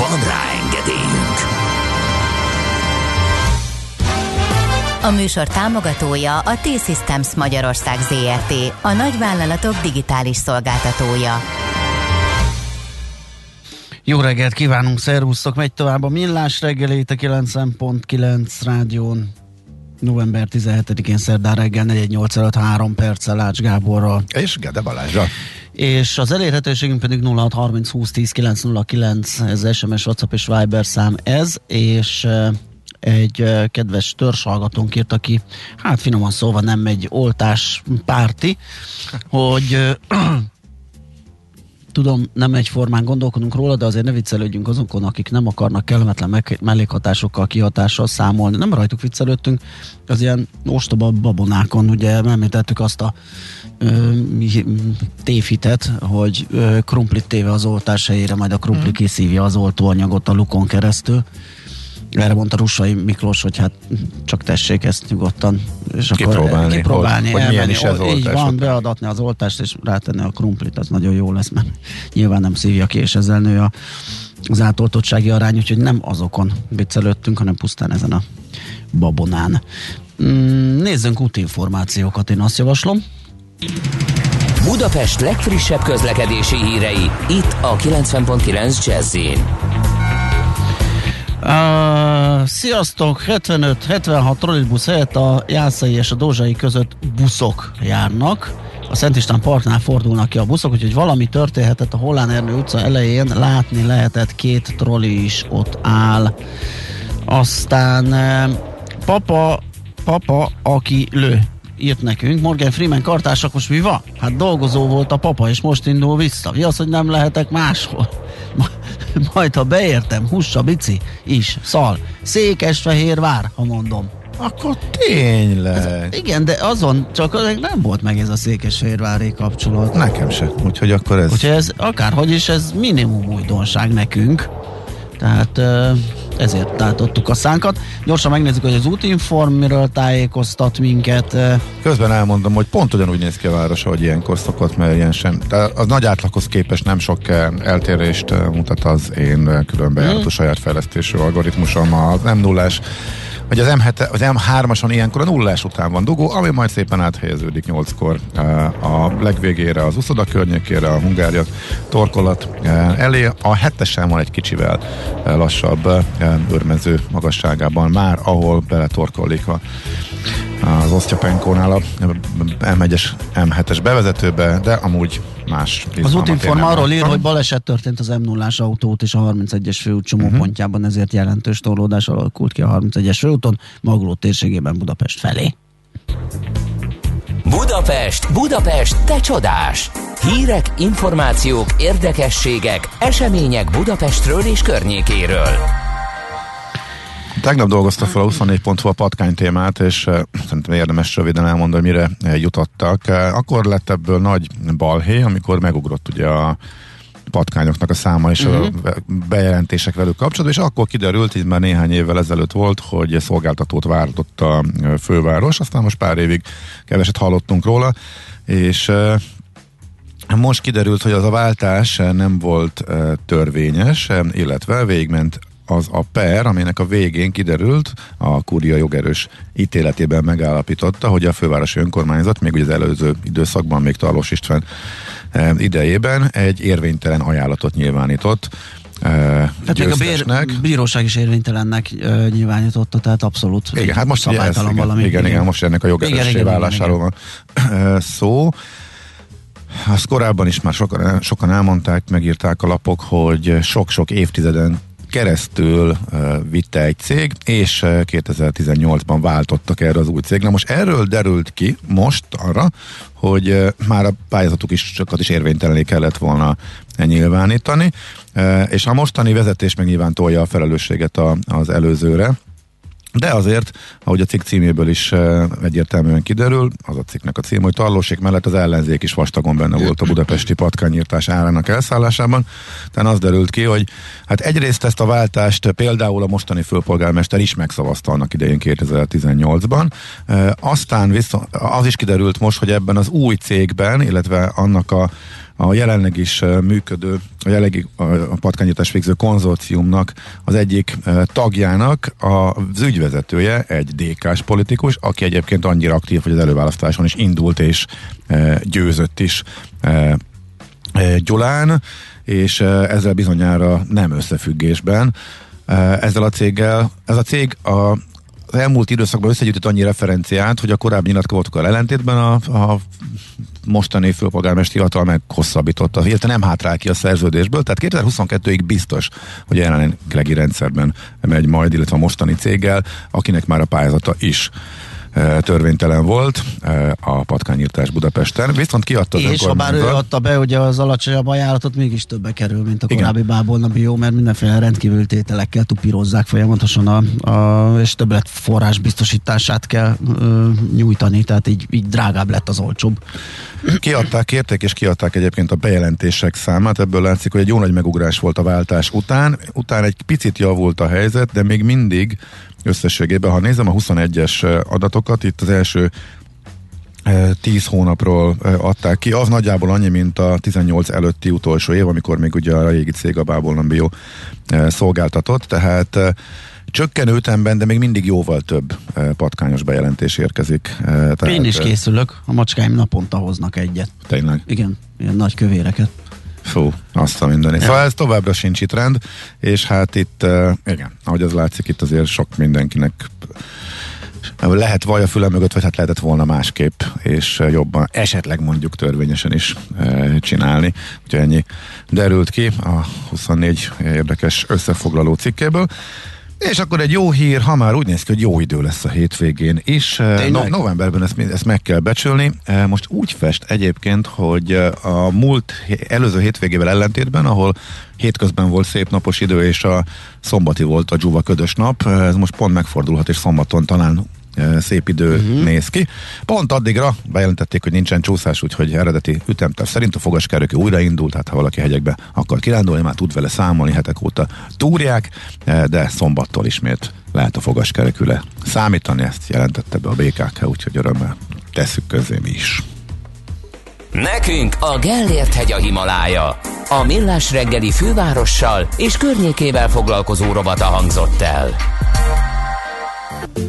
Van rá engedélyünk! A műsor támogatója a T-Systems Magyarország ZRT, a nagyvállalatok digitális szolgáltatója. Jó reggelt kívánunk, szervusztok, megy tovább a millás reggelét a 90.9 rádión. November 17-én szerdán reggel 418 előtt 3 perccel Ács Gáborral. És Gede Balázsra. És az elérhetőségünk pedig 0630 20 10 909, ez SMS, WhatsApp és Viber szám ez, és egy kedves törzshallgatónk írt, aki hát finoman szóval nem egy oltás párti, hogy tudom, nem egyformán gondolkodunk róla, de azért ne viccelődjünk azokon, akik nem akarnak kellemetlen mellékhatásokkal, kihatással számolni. Nem rajtuk viccelődtünk, az ilyen ostoba babonákon, ugye említettük azt a ö, hi- tévhitet, hogy ö, krumplit téve az oltás helyére, majd a krumpli Mhm. kiszívja az oltóanyagot a lukon keresztül. Erre mondta Russai Miklós, hogy hát csak tessék ezt nyugodtan. És Kipróbálni, kipróbálni hogy- hogy milyen is ez Ó, Így oltás van, után. beadatni az oltást, és rátenni a krumplit, az nagyon jó lesz, mert nyilván nem szívja ki, és ezzel nő a, az átoltottsági arány, úgyhogy nem azokon viccelődtünk, hanem pusztán ezen a babonán. Mm, nézzünk útinformációkat, én azt javaslom. Budapest legfrissebb közlekedési hírei, itt a 90.9 jazz Uh, sziasztok! 75-76 trollibusz helyett a Jászai és a Dózsai között buszok járnak. A Szent István Parknál fordulnak ki a buszok, úgyhogy valami történhetett a Hollán Ernő utca elején, látni lehetett két trolli is ott áll. Aztán uh, papa, papa, aki lő, írt nekünk. Morgan Freeman kartársak, most mi van? Hát dolgozó volt a papa, és most indul vissza. Mi az, hogy nem lehetek máshol? Majd, ha beértem, hussa bici is, szal. Székesfehérvár, ha mondom. Akkor tényleg. Igen, de azon csak nem volt meg ez a Székesfehérvári kapcsolat. Nekem se. Úgyhogy akkor ez... Úgyhogy ez akárhogy is, ez minimum újdonság nekünk. Tehát ezért tátottuk a szánkat. Gyorsan megnézzük, hogy az útinform miről tájékoztat minket. Közben elmondom, hogy pont ugyanúgy néz ki a város, hogy ilyenkor szokott, mert ilyen sem. Tehát az nagy átlaghoz képest nem sok eltérést mutat az én külön bejáratú hmm. saját fejlesztésű algoritmusom. Az m 0 hogy az, M7, az M3-ason ilyenkor a nullás után van dugó, ami majd szépen áthelyeződik 8-kor a legvégére, az uszoda környékére, a Hungária torkolat elé. A hetesen van egy kicsivel lassabb örmező magasságában már, ahol beletorkolik a az Osztyapenkónál a M1-es, M7-es bevezetőbe, de amúgy más. Az útinforma arról ír, hogy baleset történt az m 0 autót és a 31-es főút csomópontjában, uh-huh. ezért jelentős torlódás alakult ki a 31-es főúton, Magló térségében Budapest felé. Budapest, Budapest, te csodás! Hírek, információk, érdekességek, események Budapestről és környékéről. Tegnap dolgozta fel a 24.hu a patkány témát, és uh, szerintem érdemes röviden elmondani, mire jutottak. Uh, akkor lett ebből nagy balhé, amikor megugrott ugye a patkányoknak a száma és uh-huh. a mhm. bejelentések velük kapcsolatban, és akkor kiderült, hogy már néhány évvel ezelőtt volt, hogy szolgáltatót vártott a főváros, aztán most pár évig keveset hallottunk róla, és most kiderült, hogy az a váltás nem volt törvényes, illetve végment az a per, aminek a végén kiderült, a kúria jogerős ítéletében megállapította, hogy a fővárosi önkormányzat még ugye az előző időszakban, még Talós István eh, idejében egy érvénytelen ajánlatot nyilvánított tehát még a bér, bíróság is érvénytelennek uh, nyilvánította, tehát abszolút igen, hát most ez, igen, valami. Igen, igen, igen, most ennek a jogerőssé válásáról van szó. Azt korábban is már sokan, sokan elmondták, megírták a lapok, hogy sok-sok évtizeden keresztül vitte egy cég, és uh, 2018-ban váltottak erre az új cég. Na most erről derült ki most arra, hogy már a pályázatuk is sokat is érvénytelené kellett volna nyilvánítani, és a mostani vezetés meg nyilván tolja a felelősséget az előzőre, de azért, ahogy a cikk címéből is uh, egyértelműen kiderül, az a cikknek a cím, hogy tarlósék mellett az ellenzék is vastagon benne volt a budapesti patkányírtás árának elszállásában. Tehát az derült ki, hogy hát egyrészt ezt a váltást például a mostani főpolgármester is megszavazta annak idején 2018-ban. Uh, aztán viszont az is kiderült most, hogy ebben az új cégben, illetve annak a a jelenleg is működő, a jelenlegi a patkányítás végző konzorciumnak az egyik tagjának az ügyvezetője egy DK-s politikus, aki egyébként annyira aktív, hogy az előválasztáson is indult és győzött is Gyulán, és ezzel bizonyára nem összefüggésben ezzel a céggel. Ez a cég a az elmúlt időszakban összegyűjtött annyi referenciát, hogy a korábbi nyilatkozatokkal ellentétben a, a mostani főpolgármesteri hivatal meghosszabbította, illetve nem hátrál ki a szerződésből, tehát 2022-ig biztos, hogy a jelenlegi rendszerben megy majd, illetve a mostani céggel, akinek már a pályázata is törvénytelen volt a patkányírtás Budapesten, viszont kiadta az És ha bár ő adta be ugye az alacsonyabb ajánlatot, mégis többe kerül, mint a korábbi bábolna jó, mert mindenféle rendkívül tételekkel tupírozzák folyamatosan, a, a, és többlet forrás biztosítását kell ö, nyújtani, tehát így, így drágább lett az olcsóbb. Kiadták, kérték és kiadták egyébként a bejelentések számát, ebből látszik, hogy egy jó nagy megugrás volt a váltás után, utána egy picit javult a helyzet, de még mindig összességében. Ha nézem a 21-es adatokat, itt az első 10 hónapról adták ki, az nagyjából annyi, mint a 18 előtti utolsó év, amikor még ugye a régi cég a Bábolnan Bio szolgáltatott, tehát csökkenő ütemben, de még mindig jóval több patkányos bejelentés érkezik. Tehát, Én is készülök, a macskáim naponta hoznak egyet. Tényleg? Igen, ilyen nagy kövéreket. Fú, azt a mindenit. Szóval ez továbbra sincs itt rend, és hát itt, uh, igen, ahogy az látszik, itt azért sok mindenkinek lehet vaj a füle mögött, vagy hát lehetett volna másképp, és jobban, esetleg mondjuk törvényesen is e, csinálni. Úgyhogy ennyi derült ki a 24 érdekes összefoglaló cikkéből. És akkor egy jó hír, ha már úgy néz ki, hogy jó idő lesz a hétvégén is. No, novemberben ezt, ezt meg kell becsülni. Most úgy fest egyébként, hogy a múlt előző hétvégével ellentétben, ahol hétközben volt szép napos idő, és a szombati volt a dzsuva ködös nap, ez most pont megfordulhat, és szombaton talán szép idő uh-huh. néz ki. Pont addigra bejelentették, hogy nincsen csúszás, úgyhogy eredeti ütemterv szerint a fogaskerekű újraindult, hát ha valaki hegyekbe akar kirándulni, már tud vele számolni, hetek óta túrják, de szombattól ismét lehet a fogaskerekűle számítani, ezt jelentette be a BKK, úgyhogy örömmel tesszük közé mi is. Nekünk a Gellért hegy a Himalája. A Millás reggeli fővárossal és környékével foglalkozó robata hangzott el.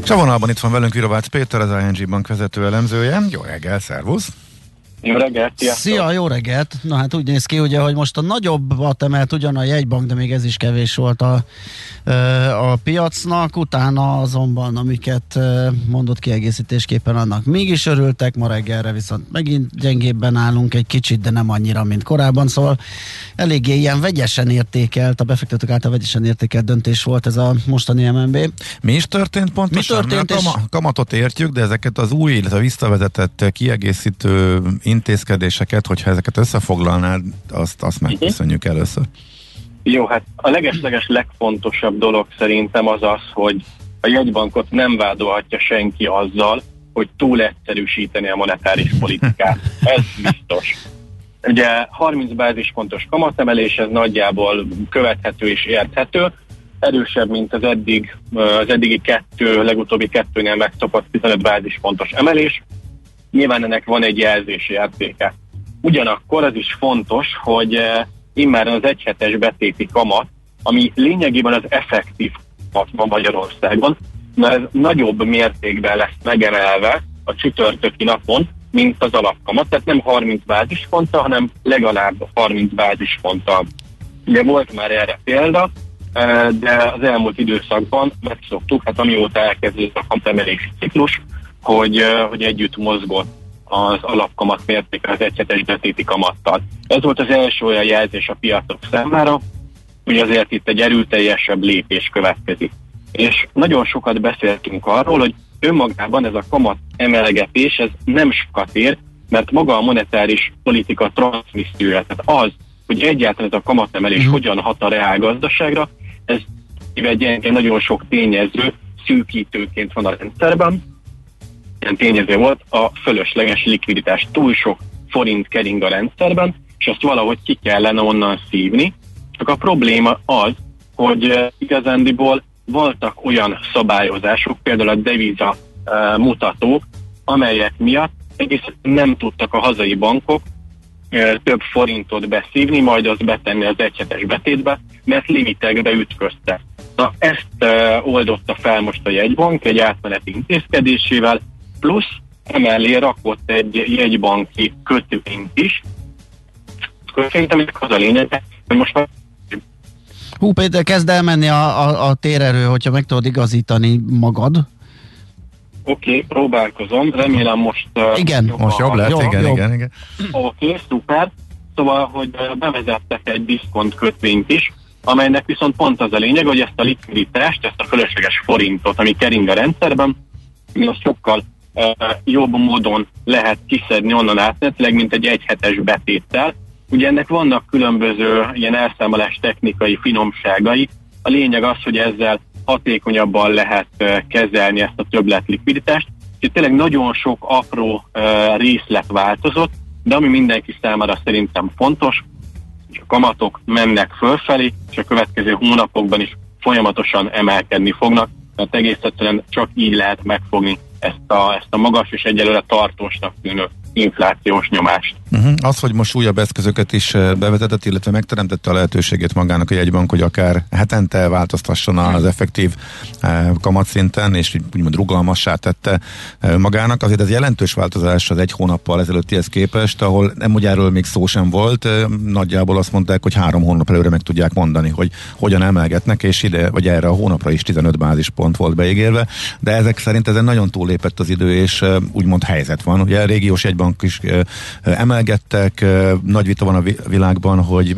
És a vonalban itt van velünk Virovácz Péter, az ING Bank vezető elemzője. Jó reggel, szervusz! Jó reggelt, sziasztok! Szia, jó reggelt! Na hát úgy néz ki, ugye, hogy most a nagyobbat emelt ugyan a jegybank, de még ez is kevés volt a, a piacnak, utána azonban, amiket mondott kiegészítésképpen annak mégis örültek, ma reggelre viszont megint gyengébben állunk egy kicsit, de nem annyira, mint korábban, szóval eléggé ilyen vegyesen értékelt, a befektetők által vegyesen értékelt döntés volt ez a mostani MNB. Mi is történt pontosan? Mi történt? A kamatot értjük, de ezeket az új, illetve visszavezetett kiegészítő intézkedéseket, hogyha ezeket összefoglalnád, azt, azt megköszönjük először. Jó, hát a legesleges legfontosabb dolog szerintem az az, hogy a jegybankot nem vádolhatja senki azzal, hogy túl egyszerűsíteni a monetáris politikát. Ez biztos. Ugye 30 bázispontos kamatemelés, ez nagyjából követhető és érthető, erősebb, mint az eddig, az eddigi kettő, legutóbbi kettőnél megszokott 15 bázispontos emelés. Nyilván ennek van egy jelzési értéke. Ugyanakkor az is fontos, hogy eh, immár az egyhetes betéti kamat, ami lényegében az effektív kamat van Magyarországon, mert ez nagyobb mértékben lesz megemelve a csütörtöki napon, mint az alapkamat, tehát nem 30 bázisponttal, hanem legalább 30 bázisponttal. Ugye volt már erre példa, eh, de az elmúlt időszakban megszoktuk, hát amióta elkezdődött a kamatemelési ciklus, hogy, hogy együtt mozgott az alapkamat mértéke az egyhetes betéti kamattal. Ez volt az első olyan jelzés a piacok számára, hogy azért itt egy erőteljesebb lépés következik. És nagyon sokat beszéltünk arról, hogy önmagában ez a kamat emelgetés ez nem sokat ér, mert maga a monetáris politika transmissziója, tehát az, hogy egyáltalán ez a kamatemelés mm. hogyan hat a reálgazdaságra, ez egy nagyon sok tényező szűkítőként van a rendszerben, ilyen tényező volt a fölösleges likviditás. Túl sok forint kering a rendszerben, és azt valahogy ki kellene onnan szívni. Csak a probléma az, hogy eh, igazándiból voltak olyan szabályozások, például a deviza uh, mutatók, amelyek miatt egész nem tudtak a hazai bankok uh, több forintot beszívni, majd azt betenni az egyhetes betétbe, mert limitekbe ütköztek. Na, ezt oldotta fel most a jegybank egy átmeneti intézkedésével, plusz emellé rakott egy jegybanki kötvényt is. Szerintem az a lényeg, hogy most már Hú, Péter, kezd elmenni a, a, a térerő, hogyha meg tudod igazítani magad. Oké, okay, próbálkozom. Remélem most... Uh, igen, jobb most jobb lesz, jó, igen, jó. igen, igen. Oké, okay, szuper. Szóval, hogy bevezettek egy diszkont kötvényt is, amelynek viszont pont az a lényeg, hogy ezt a likviditást, ezt a fölösleges forintot, ami kering a rendszerben, mi azt sokkal jobb módon lehet kiszedni onnan átmenetileg, mint egy egyhetes betéttel. Ugye ennek vannak különböző ilyen elszámolás technikai finomságai. A lényeg az, hogy ezzel hatékonyabban lehet kezelni ezt a többlet likviditást. Úgyhogy tényleg nagyon sok apró részlet változott, de ami mindenki számára szerintem fontos, hogy a kamatok mennek fölfelé, és a következő hónapokban is folyamatosan emelkedni fognak, mert egész egyszerűen csak így lehet megfogni ezt a, ezt a magas és egyelőre tartósnak tűnő inflációs nyomást. Uh-huh. Az, hogy most újabb eszközöket is eh, bevezetett, illetve megteremtette a lehetőségét magának a jegybank, hogy akár hetente változtasson az effektív eh, kamatszinten, és úgymond rugalmassá tette eh, magának. Azért ez jelentős változás az egy hónappal ezelőttihez képest, ahol nem ugye erről még szó sem volt, nagyjából azt mondták, hogy három hónap előre meg tudják mondani, hogy hogyan emelgetnek, és ide, vagy erre a hónapra is 15 bázispont volt beígérve, de ezek szerint ezen nagyon túlépett az idő, és úgymond helyzet van. Ugye a régiós egybank is emelgettek, nagy vita van a világban, hogy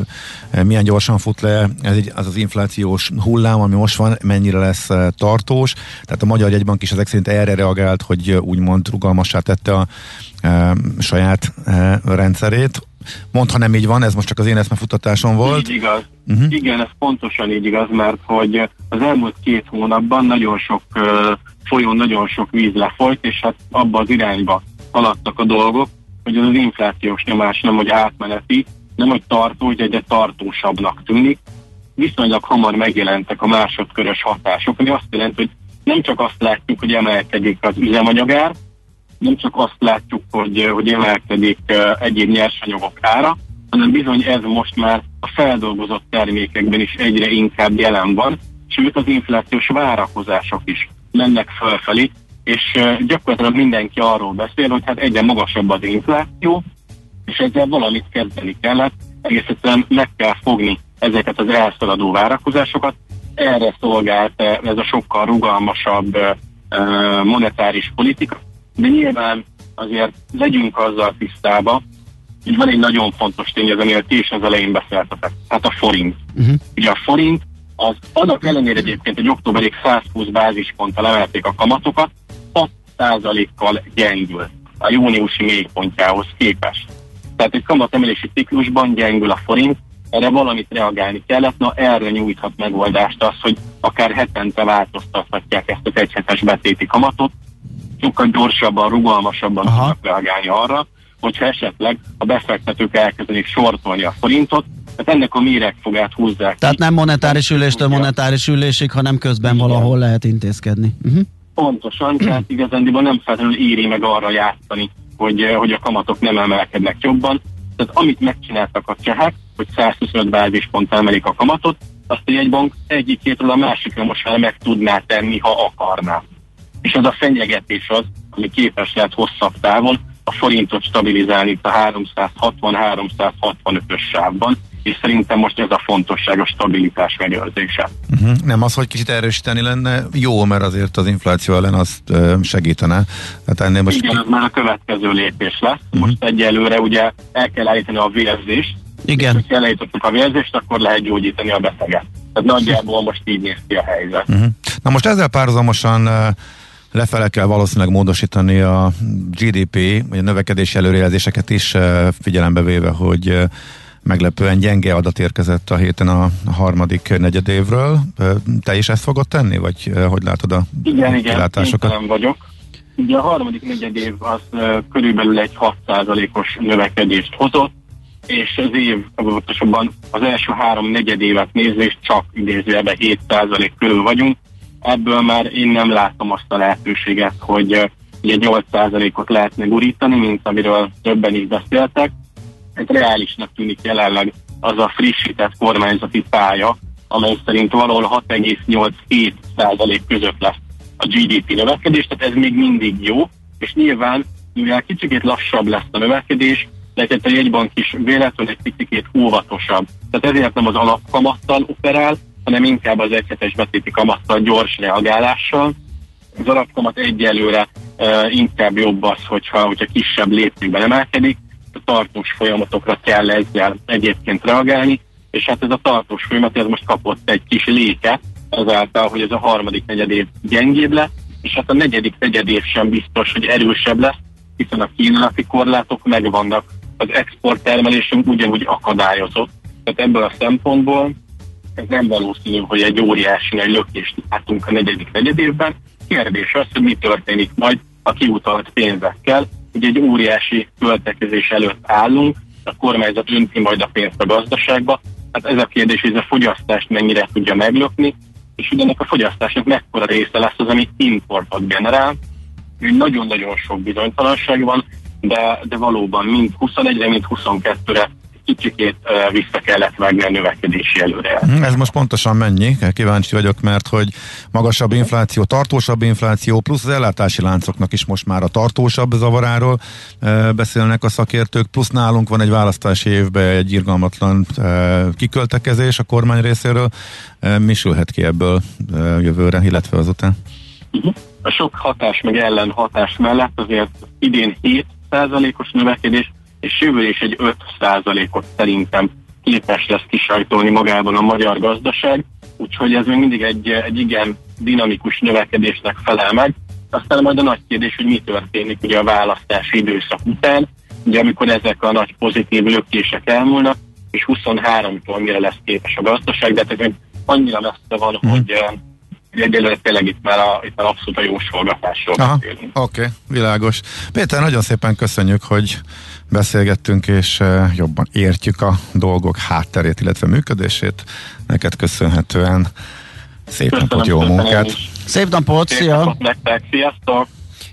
milyen gyorsan fut le ez egy, az az inflációs hullám, ami most van, mennyire lesz tartós. Tehát a Magyar Egybank is ezek szerint erre reagált, hogy úgymond rugalmassá tette a e, saját e, rendszerét. Mondd, ha nem így van, ez most csak az én eszmefutatásom volt. Így igaz. Uh-huh. Igen, ez pontosan így igaz, mert hogy az elmúlt két hónapban nagyon sok uh, folyón nagyon sok víz lefolyt, és hát abba az irányba haladtak a dolgok, hogy az, az inflációs nyomás nem hogy átmeneti, nem hogy tartó, hogy egyre tartósabbnak tűnik. Viszonylag hamar megjelentek a másodkörös hatások, ami azt jelenti, hogy nem csak azt látjuk, hogy emelkedik az üzemanyagár, nem csak azt látjuk, hogy, hogy emelkedik egyéb nyersanyagok ára, hanem bizony ez most már a feldolgozott termékekben is egyre inkább jelen van, sőt az inflációs várakozások is mennek fölfelé, és gyakorlatilag mindenki arról beszél, hogy hát egyre magasabb az infláció, és ezzel valamit kezdeni kellett, egész egyszerűen meg kell fogni ezeket az elszaladó várakozásokat. Erre szolgált ez a sokkal rugalmasabb monetáris politika, de nyilván azért legyünk azzal tisztába, hogy van egy nagyon fontos tény, amiről ti is az elején beszéltetek, hát a forint. Uh-huh. Ugye a forint az annak ellenére egyébként, hogy októberig 120 bázisponttal emelték a kamatokat, 6%-kal gyengül a júniusi mélypontjához képest. Tehát egy kamatemelési ciklusban gyengül a forint, erre valamit reagálni kellett, na erre nyújthat megoldást az, hogy akár hetente változtathatják ezt az egyhetes betéti kamatot, sokkal gyorsabban, rugalmasabban Aha. tudnak reagálni arra, hogyha esetleg a befektetők elkezdenék sortolni a forintot, tehát ennek a méregfogát húzzák. Tehát nem monetáris üléstől monetáris ülésig, hanem közben Igen. valahol lehet intézkedni. Uh-huh. Pontosan, tehát igazándiból nem feltétlenül éri meg arra játszani, hogy, eh, hogy a kamatok nem emelkednek jobban. Tehát amit megcsináltak a csehek, hogy 125 bázispont emelik a kamatot, azt egy jegybank egyik hétről a másikra most már meg tudná tenni, ha akarná. És az a fenyegetés az, ami képes lehet hosszabb távon a forintot stabilizálni a 360-365-ös sávban, és szerintem most ez a fontosság a stabilitás megőrzése. Uh-huh. Nem az, hogy kicsit erősíteni lenne jó, mert azért az infláció ellen azt segítene. Hát ennél most Igen, ez már a következő lépés lesz. Uh-huh. Most egyelőre ugye el kell állítani a vérzést, igen. És ha elejtottuk a vérzést, akkor lehet gyógyítani a beteget. Tehát nagyjából most így néz ki a helyzet. Uh-huh. Na most ezzel párhuzamosan lefele kell valószínűleg módosítani a GDP, vagy a növekedési előrejelzéseket is figyelembe véve, hogy meglepően gyenge adat érkezett a héten a harmadik negyedévről. Te is ezt fogod tenni, vagy hogy látod a igen, kilátásokat? Igen, vagyok. Ugye a harmadik negyedév az körülbelül egy 6%-os növekedést hozott, és az év, pontosabban az első három negyedévet nézve, és csak idézőjelben 7% körül vagyunk. Ebből már én nem látom azt a lehetőséget, hogy ugye 8%-ot lehetne gurítani, mint amiről többen is beszéltek reálisnak tűnik jelenleg az a frissített kormányzati pálya, amely szerint valahol 6,87% között lesz a GDP növekedés, tehát ez még mindig jó, és nyilván, mivel kicsikét lassabb lesz a növekedés, de a jegybank is véletlenül egy picit óvatosabb. Tehát ezért nem az alapkamattal operál, hanem inkább az egyhetes betéti kamattal gyors reagálással. Az alapkamat egyelőre e, inkább jobb az, hogyha, hogyha kisebb léptékben emelkedik, tartós folyamatokra kell ezzel egyébként reagálni, és hát ez a tartós folyamat ez most kapott egy kis léke, azáltal, hogy ez a harmadik negyedév gyengébb lesz, és hát a negyedik negyedév sem biztos, hogy erősebb lesz, hiszen a kínálati korlátok megvannak, az exporttermelésünk ugyanúgy akadályozott. Tehát ebből a szempontból ez nem valószínű, hogy egy óriási nagy lökést látunk a negyedik negyedévben. Kérdés az, hogy mi történik majd a kiutalt pénzekkel, hogy egy óriási költekezés előtt állunk, a kormányzat önti majd a pénzt a gazdaságba. Hát ez a kérdés, hogy ez a fogyasztást mennyire tudja meglökni, és ugyanek a fogyasztásnak mekkora része lesz az, ami importot generál. Nagyon-nagyon sok bizonytalanság van, de, de valóban mind 21-re, mind 22-re kicsikét vissza kellett vágni a növekedési előre. Hm, ez most pontosan mennyi? Kíváncsi vagyok, mert hogy magasabb infláció, tartósabb infláció, plusz az ellátási láncoknak is most már a tartósabb zavaráról beszélnek a szakértők, plusz nálunk van egy választási évben egy irgalmatlan kiköltekezés a kormány részéről. Mi sülhet ki ebből jövőre, illetve azután? Uh-huh. A sok hatás meg ellen hatás mellett azért idén 7%-os növekedés, és jövő is egy 5%-ot szerintem képes lesz kisajtolni magában a magyar gazdaság, úgyhogy ez még mindig egy, egy igen dinamikus növekedésnek felel meg. Aztán majd a nagy kérdés, hogy mi történik ugye a választási időszak után, ugye amikor ezek a nagy pozitív lökések elmúlnak, és 23-tól mire lesz képes a gazdaság, de ez annyira messze van, mm. hogy egyelőre tényleg itt már, a, itt már abszolút a jósolgatásról Oké, okay, világos. Péter, nagyon szépen köszönjük, hogy beszélgettünk, és eh, jobban értjük a dolgok hátterét, illetve működését. Neked köszönhetően szép Köszönöm napot, jó munkát! Szép napot, szia! Nektek, sziasztok!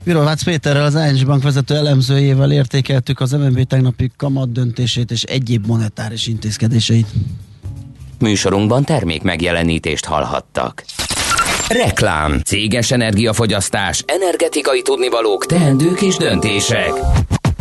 Virovácz Péterrel, az ING Bank vezető elemzőjével értékeltük az MNB tegnapi kamat döntését és egyéb monetáris intézkedéseit. Műsorunkban termék megjelenítést hallhattak. Reklám, céges energiafogyasztás, energetikai tudnivalók, teendők és döntések.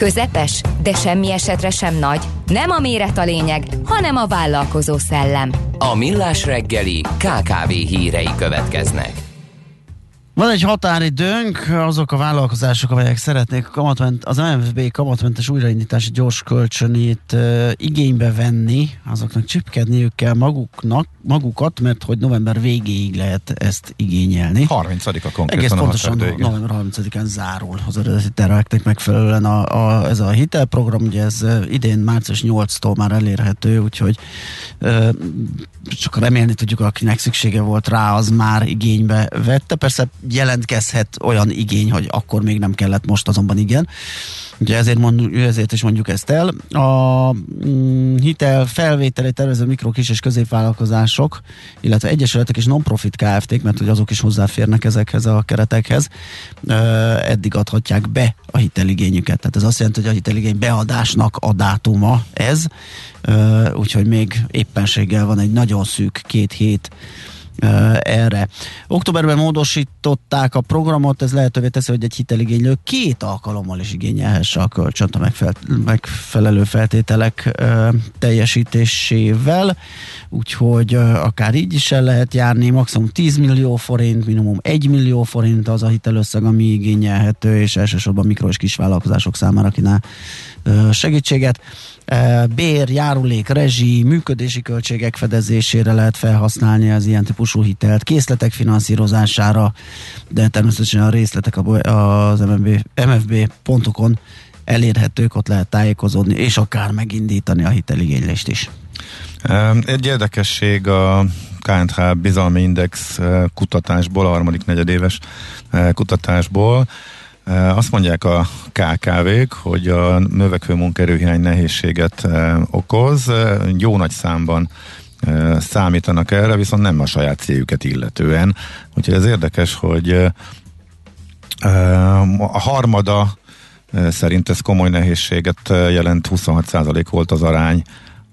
közepes, de semmi esetre sem nagy. Nem a méret a lényeg, hanem a vállalkozó szellem. A Millás reggeli KKV hírei következnek. Van egy határidőnk, azok a vállalkozások, amelyek szeretnék a kamatment, az MFB kamatmentes újraindítási gyors kölcsönét uh, igénybe venni, azoknak csipkedniük kell maguknak, magukat, mert hogy november végéig lehet ezt igényelni. 30-a konkrétan Egész pontosan no, november 30-án zárul az eredeti terveknek megfelelően a, a, ez a hitelprogram, ugye ez idén március 8-tól már elérhető, úgyhogy uh, csak remélni tudjuk, akinek szüksége volt rá, az már igénybe vette. Persze jelentkezhet olyan igény, hogy akkor még nem kellett, most azonban igen. Ugye ezért, mond, ezért is mondjuk ezt el. A mm, hitel felvételi tervező mikro, kis és középvállalkozások, illetve egyesületek és non-profit Kft-k, mert hogy azok is hozzáférnek ezekhez a keretekhez, eddig adhatják be a hiteligényüket. Tehát ez azt jelenti, hogy a hiteligény beadásnak a dátuma ez, úgyhogy még éppenséggel van egy nagyon szűk két hét erre. Októberben módosították a programot, ez lehetővé teszi, hogy egy hiteligénylő két alkalommal is igényelhesse a kölcsönt a megfelelő feltételek teljesítésével, úgyhogy akár így is el lehet járni, maximum 10 millió forint, minimum 1 millió forint az a hitelösszeg, ami igényelhető, és elsősorban mikro és kisvállalkozások számára kínál segítséget bér, járulék, rezsi, működési költségek fedezésére lehet felhasználni az ilyen típusú hitelt, készletek finanszírozására, de természetesen a részletek az MFB, mfb.com elérhetők, ott lehet tájékozódni, és akár megindítani a hiteligénylést is. Egy érdekesség a KNH bizalmi index kutatásból, a harmadik negyedéves kutatásból, azt mondják a KKV-k, hogy a növekvő munkerőhiány nehézséget okoz. Jó nagy számban számítanak erre, viszont nem a saját céljukat illetően. Úgyhogy ez érdekes, hogy a harmada szerint ez komoly nehézséget jelent, 26% volt az arány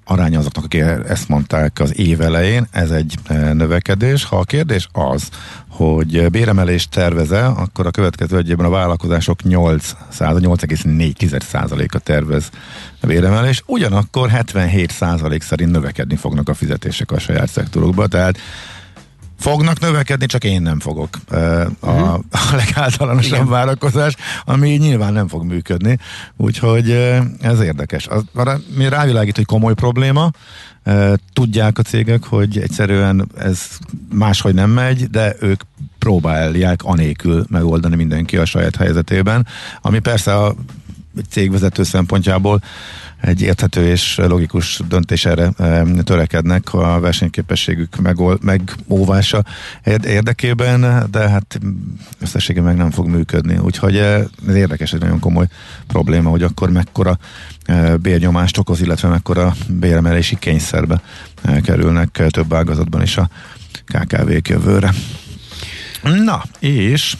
arány azoknak, akik ezt mondták az év elején, ez egy növekedés. Ha a kérdés az, hogy béremelést terveze, akkor a következő egyében a vállalkozások 8 8,4%-a tervez béremelést, ugyanakkor 77% szerint növekedni fognak a fizetések a saját szektorukba, tehát fognak növekedni, csak én nem fogok. A, uh-huh. a legáltalánosabb Igen. várakozás, ami nyilván nem fog működni, úgyhogy ez érdekes. Az, mi rávilágít, hogy komoly probléma, tudják a cégek, hogy egyszerűen ez máshogy nem megy, de ők próbálják anélkül megoldani mindenki a saját helyzetében, ami persze a cégvezető szempontjából egy érthető és logikus döntés erre törekednek a versenyképességük megol, megóvása érdekében, de hát összességében meg nem fog működni. Úgyhogy ez érdekes, egy nagyon komoly probléma, hogy akkor mekkora bérnyomást okoz, illetve mekkora béremelési kényszerbe kerülnek több ágazatban is a KKV-k jövőre. Na, és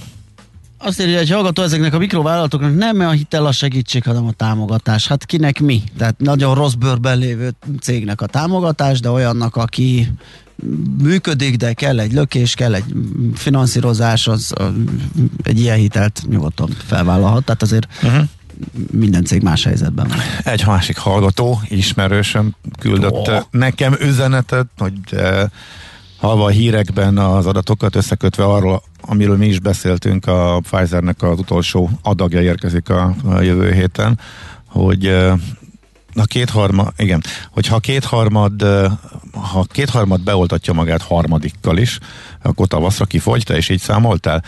azt írja, hogy hallgató ezeknek a mikrovállalatoknak nem a hitel a segítség, hanem a támogatás. Hát kinek mi? Tehát nagyon rossz bőrben lévő cégnek a támogatás, de olyannak, aki működik, de kell egy lökés, kell egy finanszírozás, az egy ilyen hitelt nyugodtan felvállalhat. Tehát azért uh-huh. minden cég más helyzetben van. Egy másik hallgató, ismerősöm küldött oh. nekem üzenetet, hogy halva a hírekben az adatokat összekötve arról, amiről mi is beszéltünk, a Pfizernek az utolsó adagja érkezik a, a jövő héten, hogy a kétharmad, igen, hogyha kétharmad, ha kétharmad beoltatja magát harmadikkal is, akkor tavaszra kifogy, te is így számoltál?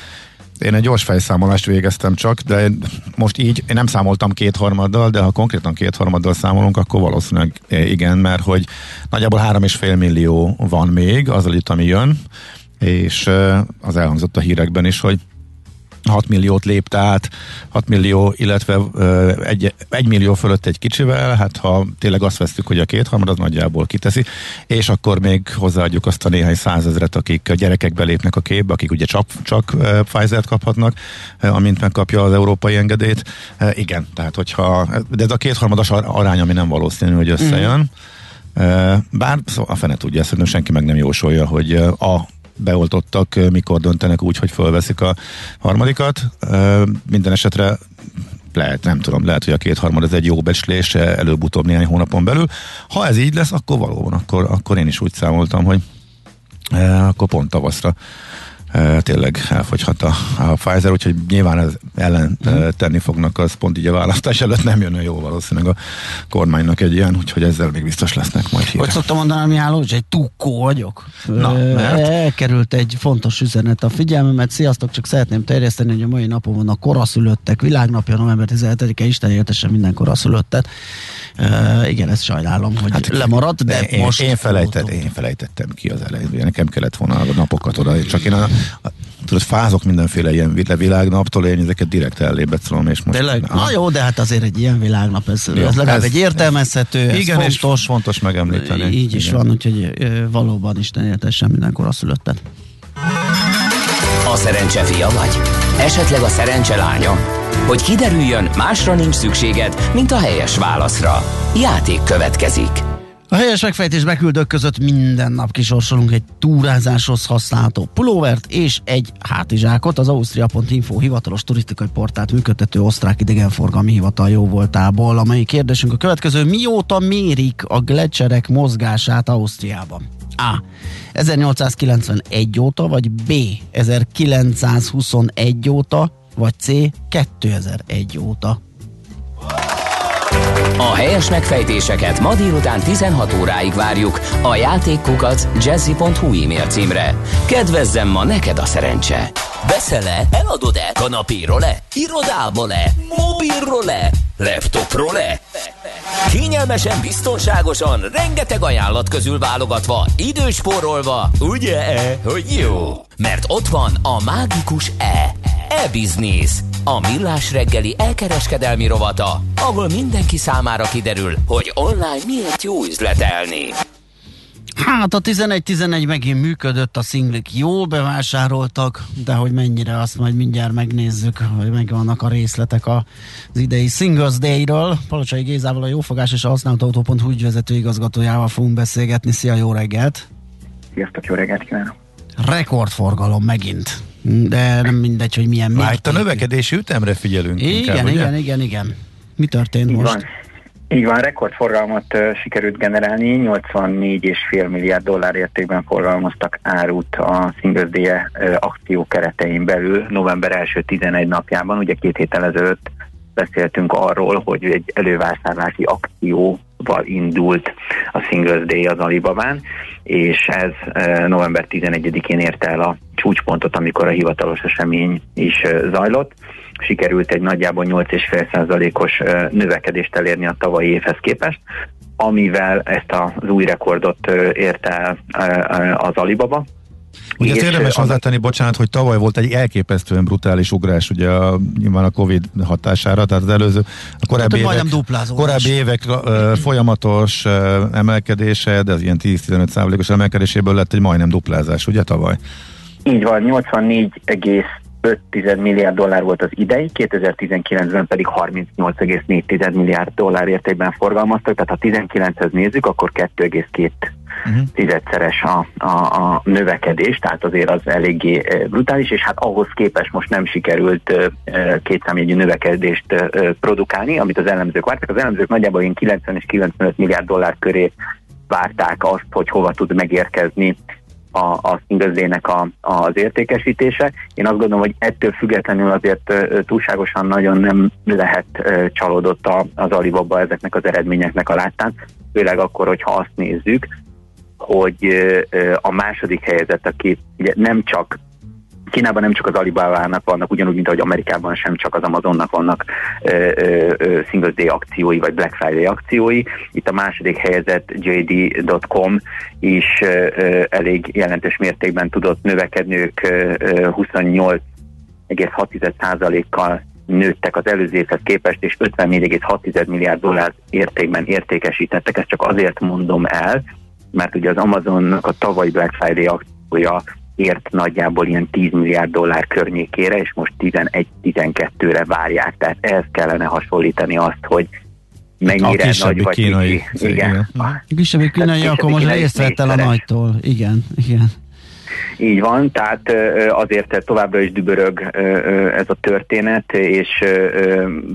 Én egy gyors fejszámolást végeztem csak, de most így, én nem számoltam kétharmaddal, de ha konkrétan kétharmaddal számolunk, akkor valószínűleg igen, mert hogy nagyjából három és fél millió van még, az itt, ami jön, és az elhangzott a hírekben is, hogy 6 milliót lépte át, 6 millió, illetve egy, egy millió fölött egy kicsivel, hát ha tényleg azt vesztük, hogy a kétharmad az nagyjából kiteszi, és akkor még hozzáadjuk azt a néhány százezret, akik a gyerekek belépnek a képbe, akik ugye csak, csak Pfizer-t kaphatnak, amint megkapja az európai engedélyt. Igen, tehát hogyha, de ez a kétharmadas arány, ami nem valószínű, hogy összejön. Mm. Bár szóval a fene tudja, szerintem senki meg nem jósolja, hogy a beoltottak mikor döntenek úgy, hogy fölveszik a harmadikat. Minden esetre lehet, nem tudom, lehet, hogy a kétharmad ez egy jó becslés előbb-utóbb néhány hónapon belül. Ha ez így lesz, akkor valóban, akkor, akkor én is úgy számoltam, hogy akkor pont tavaszra tényleg elfogyhat a, a Pfizer, úgyhogy nyilván ez ellen mm. tenni fognak, az pont így a választás előtt nem jön jó valószínűleg a kormánynak egy ilyen, úgyhogy ezzel még biztos lesznek majd hírek. Hogy szoktam mondani, hogy egy tukkó vagyok. Na, mert? Elkerült egy fontos üzenet a figyelmemet. Sziasztok, csak szeretném terjeszteni, hogy a mai napon van a koraszülöttek világnapja, november 17-e, Isten értesen minden koraszülöttet. Uh, igen, ezt sajnálom, hogy hát, lemaradt, de én, most... Én, felejtett, én felejtettem ki az elején, nekem kellett volna a napokat oda, csak én a tudod, fázok mindenféle ilyen világnaptól, én ezeket direkt ellébb becolom, és most... Tényleg? Na jó, de hát azért egy ilyen világnap, ez, jó, ez legalább ez, egy értelmezhető, ez igen, fontos. fontos megemlíteni. Így is igen. van, úgyhogy valóban Isten éltessen mindenkor a szülöttet. A szerencse fia vagy? Esetleg a szerencse lánya? Hogy kiderüljön, másra nincs szükséged, mint a helyes válaszra. Játék következik. A helyes megfejtés beküldők között minden nap kisorsolunk egy túrázáshoz használható pulóvert és egy hátizsákot. Az Ausztria.info hivatalos turisztikai portált működtető osztrák idegenforgalmi hivatal jó voltából, amely kérdésünk a következő. Mióta mérik a gletszerek mozgását Ausztriában? A. 1891 óta, vagy B. 1921 óta, vagy C. 2001 óta. A helyes megfejtéseket ma délután 16 óráig várjuk a játékkukac jazzy.hu e-mail címre. Kedvezzem ma neked a szerencse! Veszel-e? Eladod-e? Kanapéról-e? Irodából-e? Mobilról-e? Laptopról-e? Kényelmesen, biztonságosan, rengeteg ajánlat közül válogatva, időspórolva, ugye-e, hogy jó? Mert ott van a mágikus E. E-Business, a millás reggeli elkereskedelmi rovata, ahol mindenki számára kiderül, hogy online miért jó üzletelni. Hát a 11-11 megint működött, a szinglik jól bevásároltak, de hogy mennyire, azt majd mindjárt megnézzük, hogy megvannak a részletek az idei Singles Day-ről. Palocsai Gézával, a Jófogás és a Használt Autó.hu ügyvezető igazgatójával fogunk beszélgetni. Szia, jó reggelt! Sziasztok, jó reggelt kívánok! Rekordforgalom megint de nem mindegy, hogy milyen Már itt a növekedési ütemre figyelünk. Igen, inkább, igen, ugye? igen, igen. Mi történt Így most? Van. Így van, rekordforgalmat uh, sikerült generálni, 84,5 milliárd dollár értékben forgalmaztak árut a Day uh, akció keretein belül november első 11 napjában, ugye két héttel ezelőtt beszéltünk arról, hogy egy elővásárlási akció val indult a Singles Day az Alibabán, és ez november 11-én érte el a csúcspontot, amikor a hivatalos esemény is zajlott. Sikerült egy nagyjából 8,5%-os növekedést elérni a tavalyi évhez képest, amivel ezt az új rekordot érte el az Alibaba, Ugye ezt érdemes hozzátenni, bocsánat, hogy tavaly volt egy elképesztően brutális ugrás ugye a, nyilván a Covid hatására, tehát az előző, a korábbi hát, évek, korábbi évek uh, folyamatos uh, emelkedése, de az ilyen 10-15 százalékos emelkedéséből lett egy majdnem duplázás, ugye tavaly? Így van, 84,5 milliárd dollár volt az idei, 2019-ben pedig 38,4 milliárd dollár értékben forgalmaztak, tehát ha 19-hez nézzük, akkor 2,2 uh-huh. tizedszeres a, a, a növekedés, tehát azért az eléggé brutális, és hát ahhoz képest most nem sikerült kétszámjegyű növekedést produkálni, amit az elemzők vártak. Az elemzők nagyjából ilyen 90 és 95 milliárd dollár köré várták azt, hogy hova tud megérkezni a, a szingözdének a, az értékesítése. Én azt gondolom, hogy ettől függetlenül azért túlságosan nagyon nem lehet csalódott az Alibaba ezeknek az eredményeknek a láttán, főleg akkor, hogyha azt nézzük, hogy a második helyzet, aki ugye nem csak Kínában nem csak az Alibaba-nak vannak, ugyanúgy, mint ahogy Amerikában sem csak az Amazonnak vannak ö, ö, ö, Singles Day akciói, vagy Black Friday akciói. Itt a második helyzet JD.com is ö, elég jelentős mértékben tudott növekedni, ők 28,6%-kal nőttek az előző évhez képest, és 54,6 milliárd dollár értékben értékesítettek. Ezt csak azért mondom el, mert ugye az Amazonnak a tavalyi Black Friday akciója ért nagyjából ilyen 10 milliárd dollár környékére, és most 11-12-re várják, tehát ehhez kellene hasonlítani azt, hogy mennyire a nagy vagy kínai. Kiki. Igen. igen. A kisebbi kínai, akkor most részt a nagytól. Igen, igen. Így van, tehát azért továbbra is dübörög ez a történet, és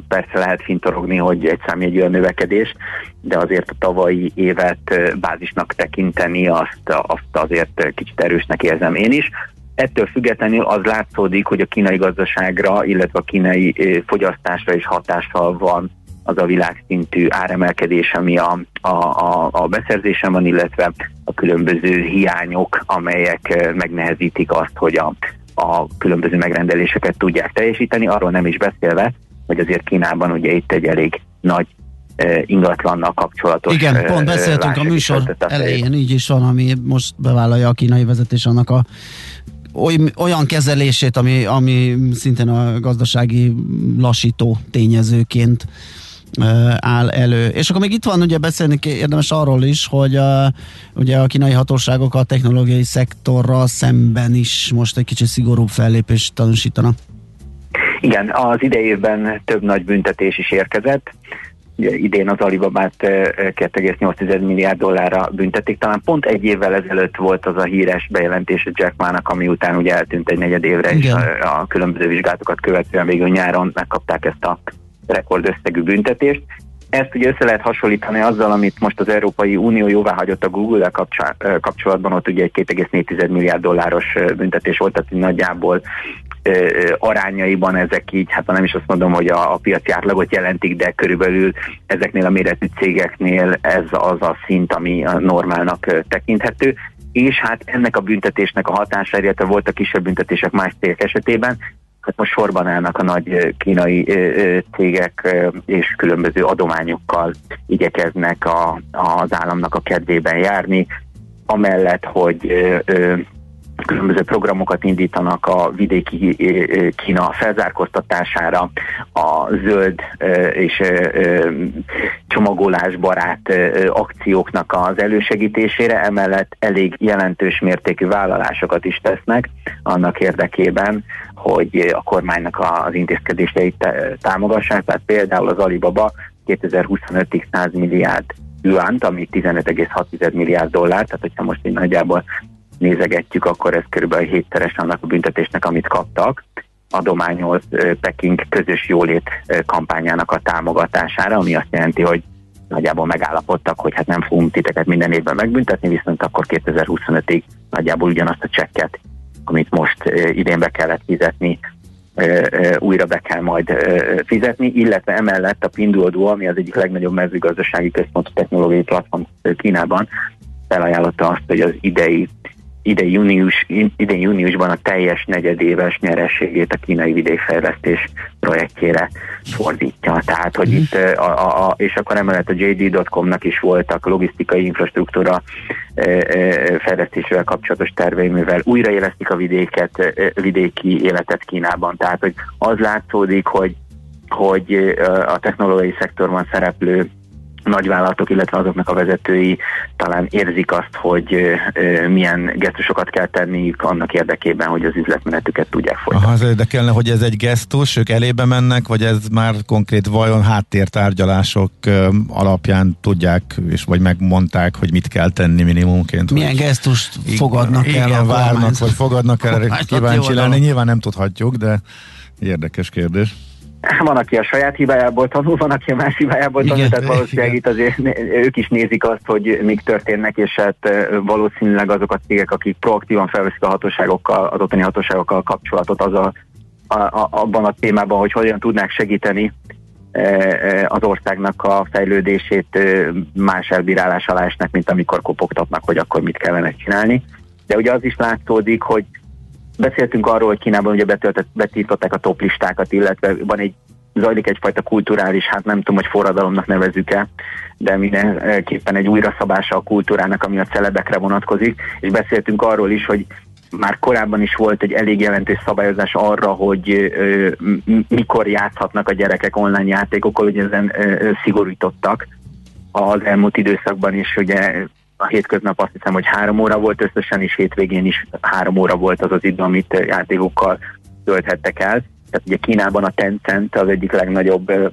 persze lehet fintorogni, hogy egy számjegyű a növekedés, de azért a tavalyi évet bázisnak tekinteni, azt, azt azért kicsit erősnek érzem én is. Ettől függetlenül az látszódik, hogy a kínai gazdaságra, illetve a kínai fogyasztásra is hatással van az a világszintű áremelkedés, ami a, a, a, a beszerzésen van, illetve a különböző hiányok, amelyek megnehezítik azt, hogy a, a különböző megrendeléseket tudják teljesíteni, arról nem is beszélve, hogy azért Kínában ugye itt egy elég nagy ingatlannal kapcsolatos. Igen, pont beszéltünk a műsor elején, így is van, ami most bevállalja a kínai vezetés annak a oly, olyan kezelését, ami, ami szintén a gazdasági lassító tényezőként áll elő. És akkor még itt van ugye beszélni érdemes arról is, hogy a, ugye a kínai hatóságok a technológiai szektorral szemben is most egy kicsit szigorúbb fellépést tanúsítanak. Igen, az idejében több nagy büntetés is érkezett. Ugye idén az Alibabát 2,8 milliárd dollárra büntetik. Talán pont egy évvel ezelőtt volt az a híres bejelentés Jack Ma-nak, ami után ugye eltűnt egy negyed évre, Igen. és a, a különböző vizsgálatokat követően végül nyáron megkapták ezt a rekordösszegű büntetést. Ezt ugye össze lehet hasonlítani azzal, amit most az Európai Unió jóvá hagyott a Google-el kapcsolatban, ott ugye egy 2,4 milliárd dolláros büntetés volt, tehát nagyjából arányaiban ezek így, hát nem is azt mondom, hogy a, a piaci átlagot jelentik, de körülbelül ezeknél a méretű cégeknél ez az a szint, ami a normálnak tekinthető és hát ennek a büntetésnek a hatása, illetve a kisebb büntetések más cégek esetében, hát most sorban állnak a nagy kínai cégek, és különböző adományokkal igyekeznek a, az államnak a kedvében járni, amellett, hogy különböző programokat indítanak a vidéki Kína felzárkóztatására, a zöld és csomagolásbarát akcióknak az elősegítésére, emellett elég jelentős mértékű vállalásokat is tesznek annak érdekében, hogy a kormánynak az intézkedéseit támogassák. Tehát például az Alibaba 2025-ig 100 milliárd yuant, ami 15,6 milliárd dollár, tehát hogyha most így nagyjából nézegetjük, akkor ez körülbelül hétszeres annak a büntetésnek, amit kaptak. Adományoz Peking közös jólét kampányának a támogatására, ami azt jelenti, hogy nagyjából megállapodtak, hogy hát nem fogunk titeket minden évben megbüntetni, viszont akkor 2025-ig nagyjából ugyanazt a csekket, amit most idén be kellett fizetni, újra be kell majd fizetni, illetve emellett a Pinduoduo, ami az egyik legnagyobb mezőgazdasági központú technológiai platform Kínában, felajánlotta azt, hogy az idei idei, június, idei júniusban a teljes negyedéves nyerességét a kínai vidékfejlesztés projektjére fordítja. Tehát, hogy itt, a, a, a, és akkor emellett a JD.com-nak is voltak logisztikai infrastruktúra fejlesztésével kapcsolatos tervei, mivel újraélesztik a vidéket, vidéki életet Kínában. Tehát, hogy az látszódik, hogy hogy a technológiai szektorban szereplő nagyvállalatok, illetve azoknak a vezetői talán érzik azt, hogy milyen gesztusokat kell tenniük annak érdekében, hogy az üzletmenetüket tudják folytatni. Aha, az érdekelne, hogy ez egy gesztus, ők elébe mennek, vagy ez már konkrét vajon háttértárgyalások alapján tudják, és vagy megmondták, hogy mit kell tenni minimumként. Milyen gesztust fogadnak igen, el Igen, várnak, vagy fogadnak el, kíváncsi lenni, nyilván nem tudhatjuk, de érdekes kérdés. Van, aki a saját hibájából tanul, van, aki a más hibájából tanul, tehát valószínűleg itt azért ők is nézik azt, hogy mik történnek, és hát valószínűleg azok a cégek, akik proaktívan felveszik a hatóságokkal, az ottani hatóságokkal kapcsolatot az a, a, a, abban a témában, hogy hogyan tudnák segíteni az országnak a fejlődését más elbírálás alá esnek, mint amikor kopogtatnak, hogy akkor mit kellene csinálni. De ugye az is látszódik, hogy Beszéltünk arról, hogy Kínában ugye betöltett, betiltották a top listákat, illetve van egy zajlik egyfajta kulturális, hát nem tudom, hogy forradalomnak nevezzük-e, de mindenképpen egy újraszabása a kultúrának, ami a celebekre vonatkozik, és beszéltünk arról is, hogy már korábban is volt egy elég jelentős szabályozás arra, hogy ö, mikor játszhatnak a gyerekek online játékokkal, hogy ezen ö, szigorítottak az elmúlt időszakban is, ugye a hétköznap azt hiszem, hogy három óra volt összesen, és hétvégén is három óra volt az az idő, amit játékokkal tölthettek el. Tehát ugye Kínában a Tencent az egyik legnagyobb ö,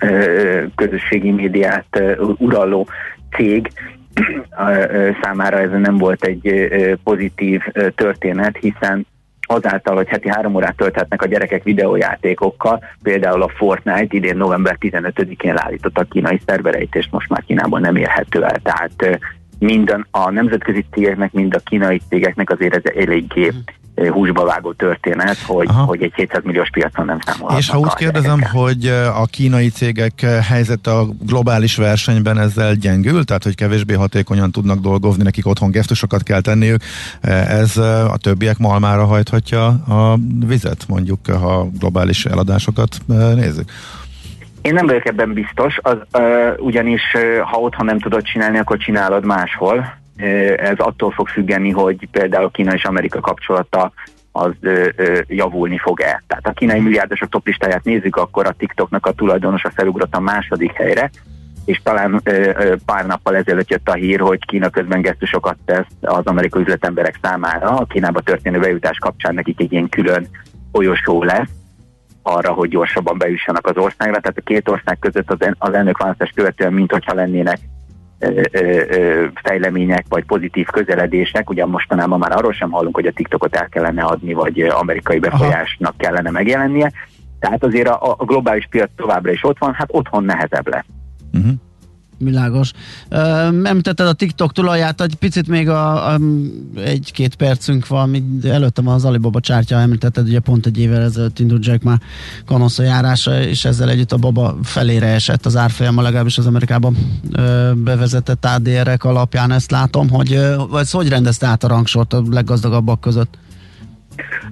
ö, közösségi médiát ö, uraló cég, számára ez nem volt egy pozitív történet, hiszen azáltal, hogy heti három órát tölthetnek a gyerekek videójátékokkal, például a Fortnite idén november 15-én állított a kínai szervereit, és most már Kínában nem érhető el. Tehát minden a nemzetközi cégeknek, mind a kínai cégeknek azért ez eléggé mhm. húsba vágó történet, hogy, hogy egy 700 milliós piacon nem számolhatnak. És ha úgy kérdezem, gyerekekkel. hogy a kínai cégek helyzet a globális versenyben ezzel gyengül, tehát hogy kevésbé hatékonyan tudnak dolgozni, nekik otthon gesztusokat kell tenniük, ez a többiek malmára hajthatja a vizet, mondjuk, ha globális eladásokat nézzük? Én nem vagyok ebben biztos, az, uh, ugyanis uh, ha otthon nem tudod csinálni, akkor csinálod máshol. Uh, ez attól fog függeni, hogy például Kína és Amerika kapcsolata az uh, uh, javulni fog-e. Tehát a kínai milliárdosok toplistáját nézzük, akkor a TikToknak a tulajdonosa felugrott a második helyre, és talán uh, pár nappal ezelőtt jött a hír, hogy Kína közben gesztusokat tesz az amerikai üzletemberek számára. A Kínába történő bejutás kapcsán nekik egy ilyen külön folyosó lesz, arra, hogy gyorsabban bejussanak az országra. Tehát a két ország között az, az választás követően, mint hogyha lennének ö, ö, fejlemények vagy pozitív közeledések. Ugyan mostanában már arról sem hallunk, hogy a TikTokot el kellene adni, vagy amerikai befolyásnak Aha. kellene megjelennie. Tehát azért a, a globális piac továbbra is ott van, hát otthon nehezebb lesz. Uh-huh. Világos. Említetted a TikTok tulaját, egy picit még a, a egy-két percünk van, mint előttem az Alibaba csártya említetted, ugye pont egy évvel ezelőtt indult Jack már kanosza járása, és ezzel együtt a baba felére esett az árfolyama, legalábbis az Amerikában bevezetett ADR-ek alapján ezt látom, hogy vagy hogy rendezte át a rangsort a leggazdagabbak között?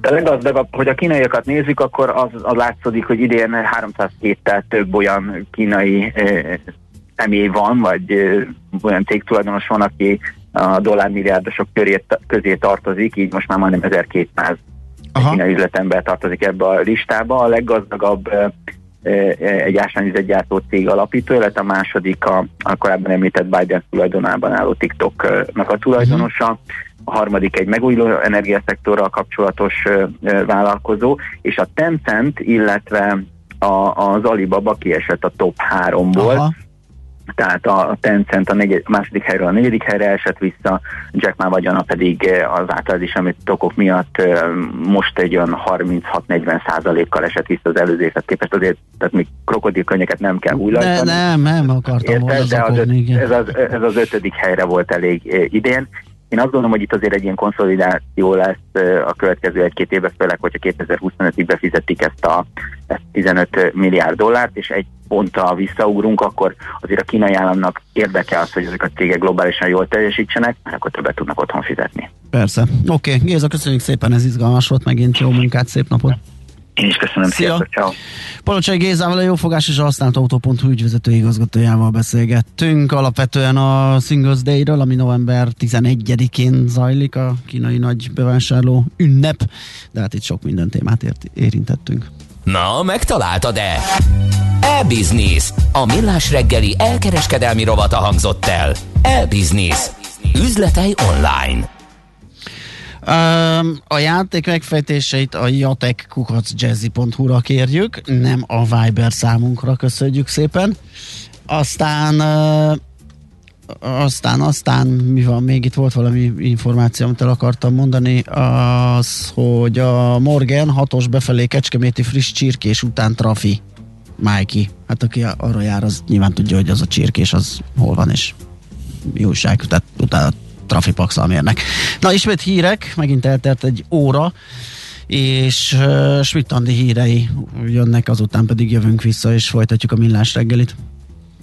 De leggazdagabb, hogy a kínaiakat nézzük, akkor az, az látszik, hogy idén 307-tel több olyan kínai személy van, vagy olyan cégtulajdonos van, aki a dollármilliárdosok köré, közé tartozik, így most már majdnem 1200 kínai üzletember tartozik ebbe a listába. A leggazdagabb egy ásványüzegyártó cég alapító, illetve a második a, a korábban említett Biden tulajdonában álló TikToknak a tulajdonosa, a harmadik egy megújuló energiaszektorral kapcsolatos vállalkozó, és a Tencent, illetve a, az Alibaba kiesett a top háromból, Aha tehát a Tencent a, negy- a második helyről a negyedik helyre esett vissza, Jack Ma vagyona pedig eh, az általad is amit okok miatt eh, most egy olyan 36-40 százalékkal esett vissza az előző évet képest, azért tehát még krokodilkönnyeket nem kell hújlani. Nem, nem akartam Érted, de az öt, ez, az, ez az ötödik helyre volt elég eh, idén, Én azt gondolom, hogy itt azért egy ilyen konszolidáció lesz a következő egy-két évben, főleg, hogyha 2025-ig befizetik ezt a ezt 15 milliárd dollárt, és egy ponttal visszaugrunk, akkor azért a kínai államnak érdeke az, hogy ezek a cégek globálisan jól teljesítsenek, mert akkor többet tudnak otthon fizetni. Persze. Oké, okay. Géza, köszönjük szépen, ez izgalmas volt, megint jó munkát, szép napot! Én is köszönöm, Szia. sziasztok. Palocsai Gézával, a Jófogás és a használt autó.hu ügyvezető igazgatójával beszélgettünk. Alapvetően a Singles Day-ről, ami november 11-én zajlik, a kínai nagy bevásárló ünnep, de hát itt sok minden témát ért, érintettünk. Na, megtaláltad-e? E-Business. A millás reggeli elkereskedelmi rovata hangzott el. E-Business. Üzletei online. Um, a játék megfejtéseit a jatekkukacjazzy.hu-ra kérjük, nem a Viber számunkra, köszönjük szépen. Aztán uh, aztán, aztán mi van még? Itt volt valami információ, amit el akartam mondani, az, hogy a Morgan hatos befelé Kecskeméti friss csirkés után trafi. Májki. Hát aki arra jár, az nyilván tudja, hogy az a csirkés az hol van, és mi újság, tehát utána trafipaxal mérnek. Na, ismét hírek, megint eltelt egy óra, és uh, Schmidt-Andi hírei jönnek, azután pedig jövünk vissza, és folytatjuk a millás reggelit.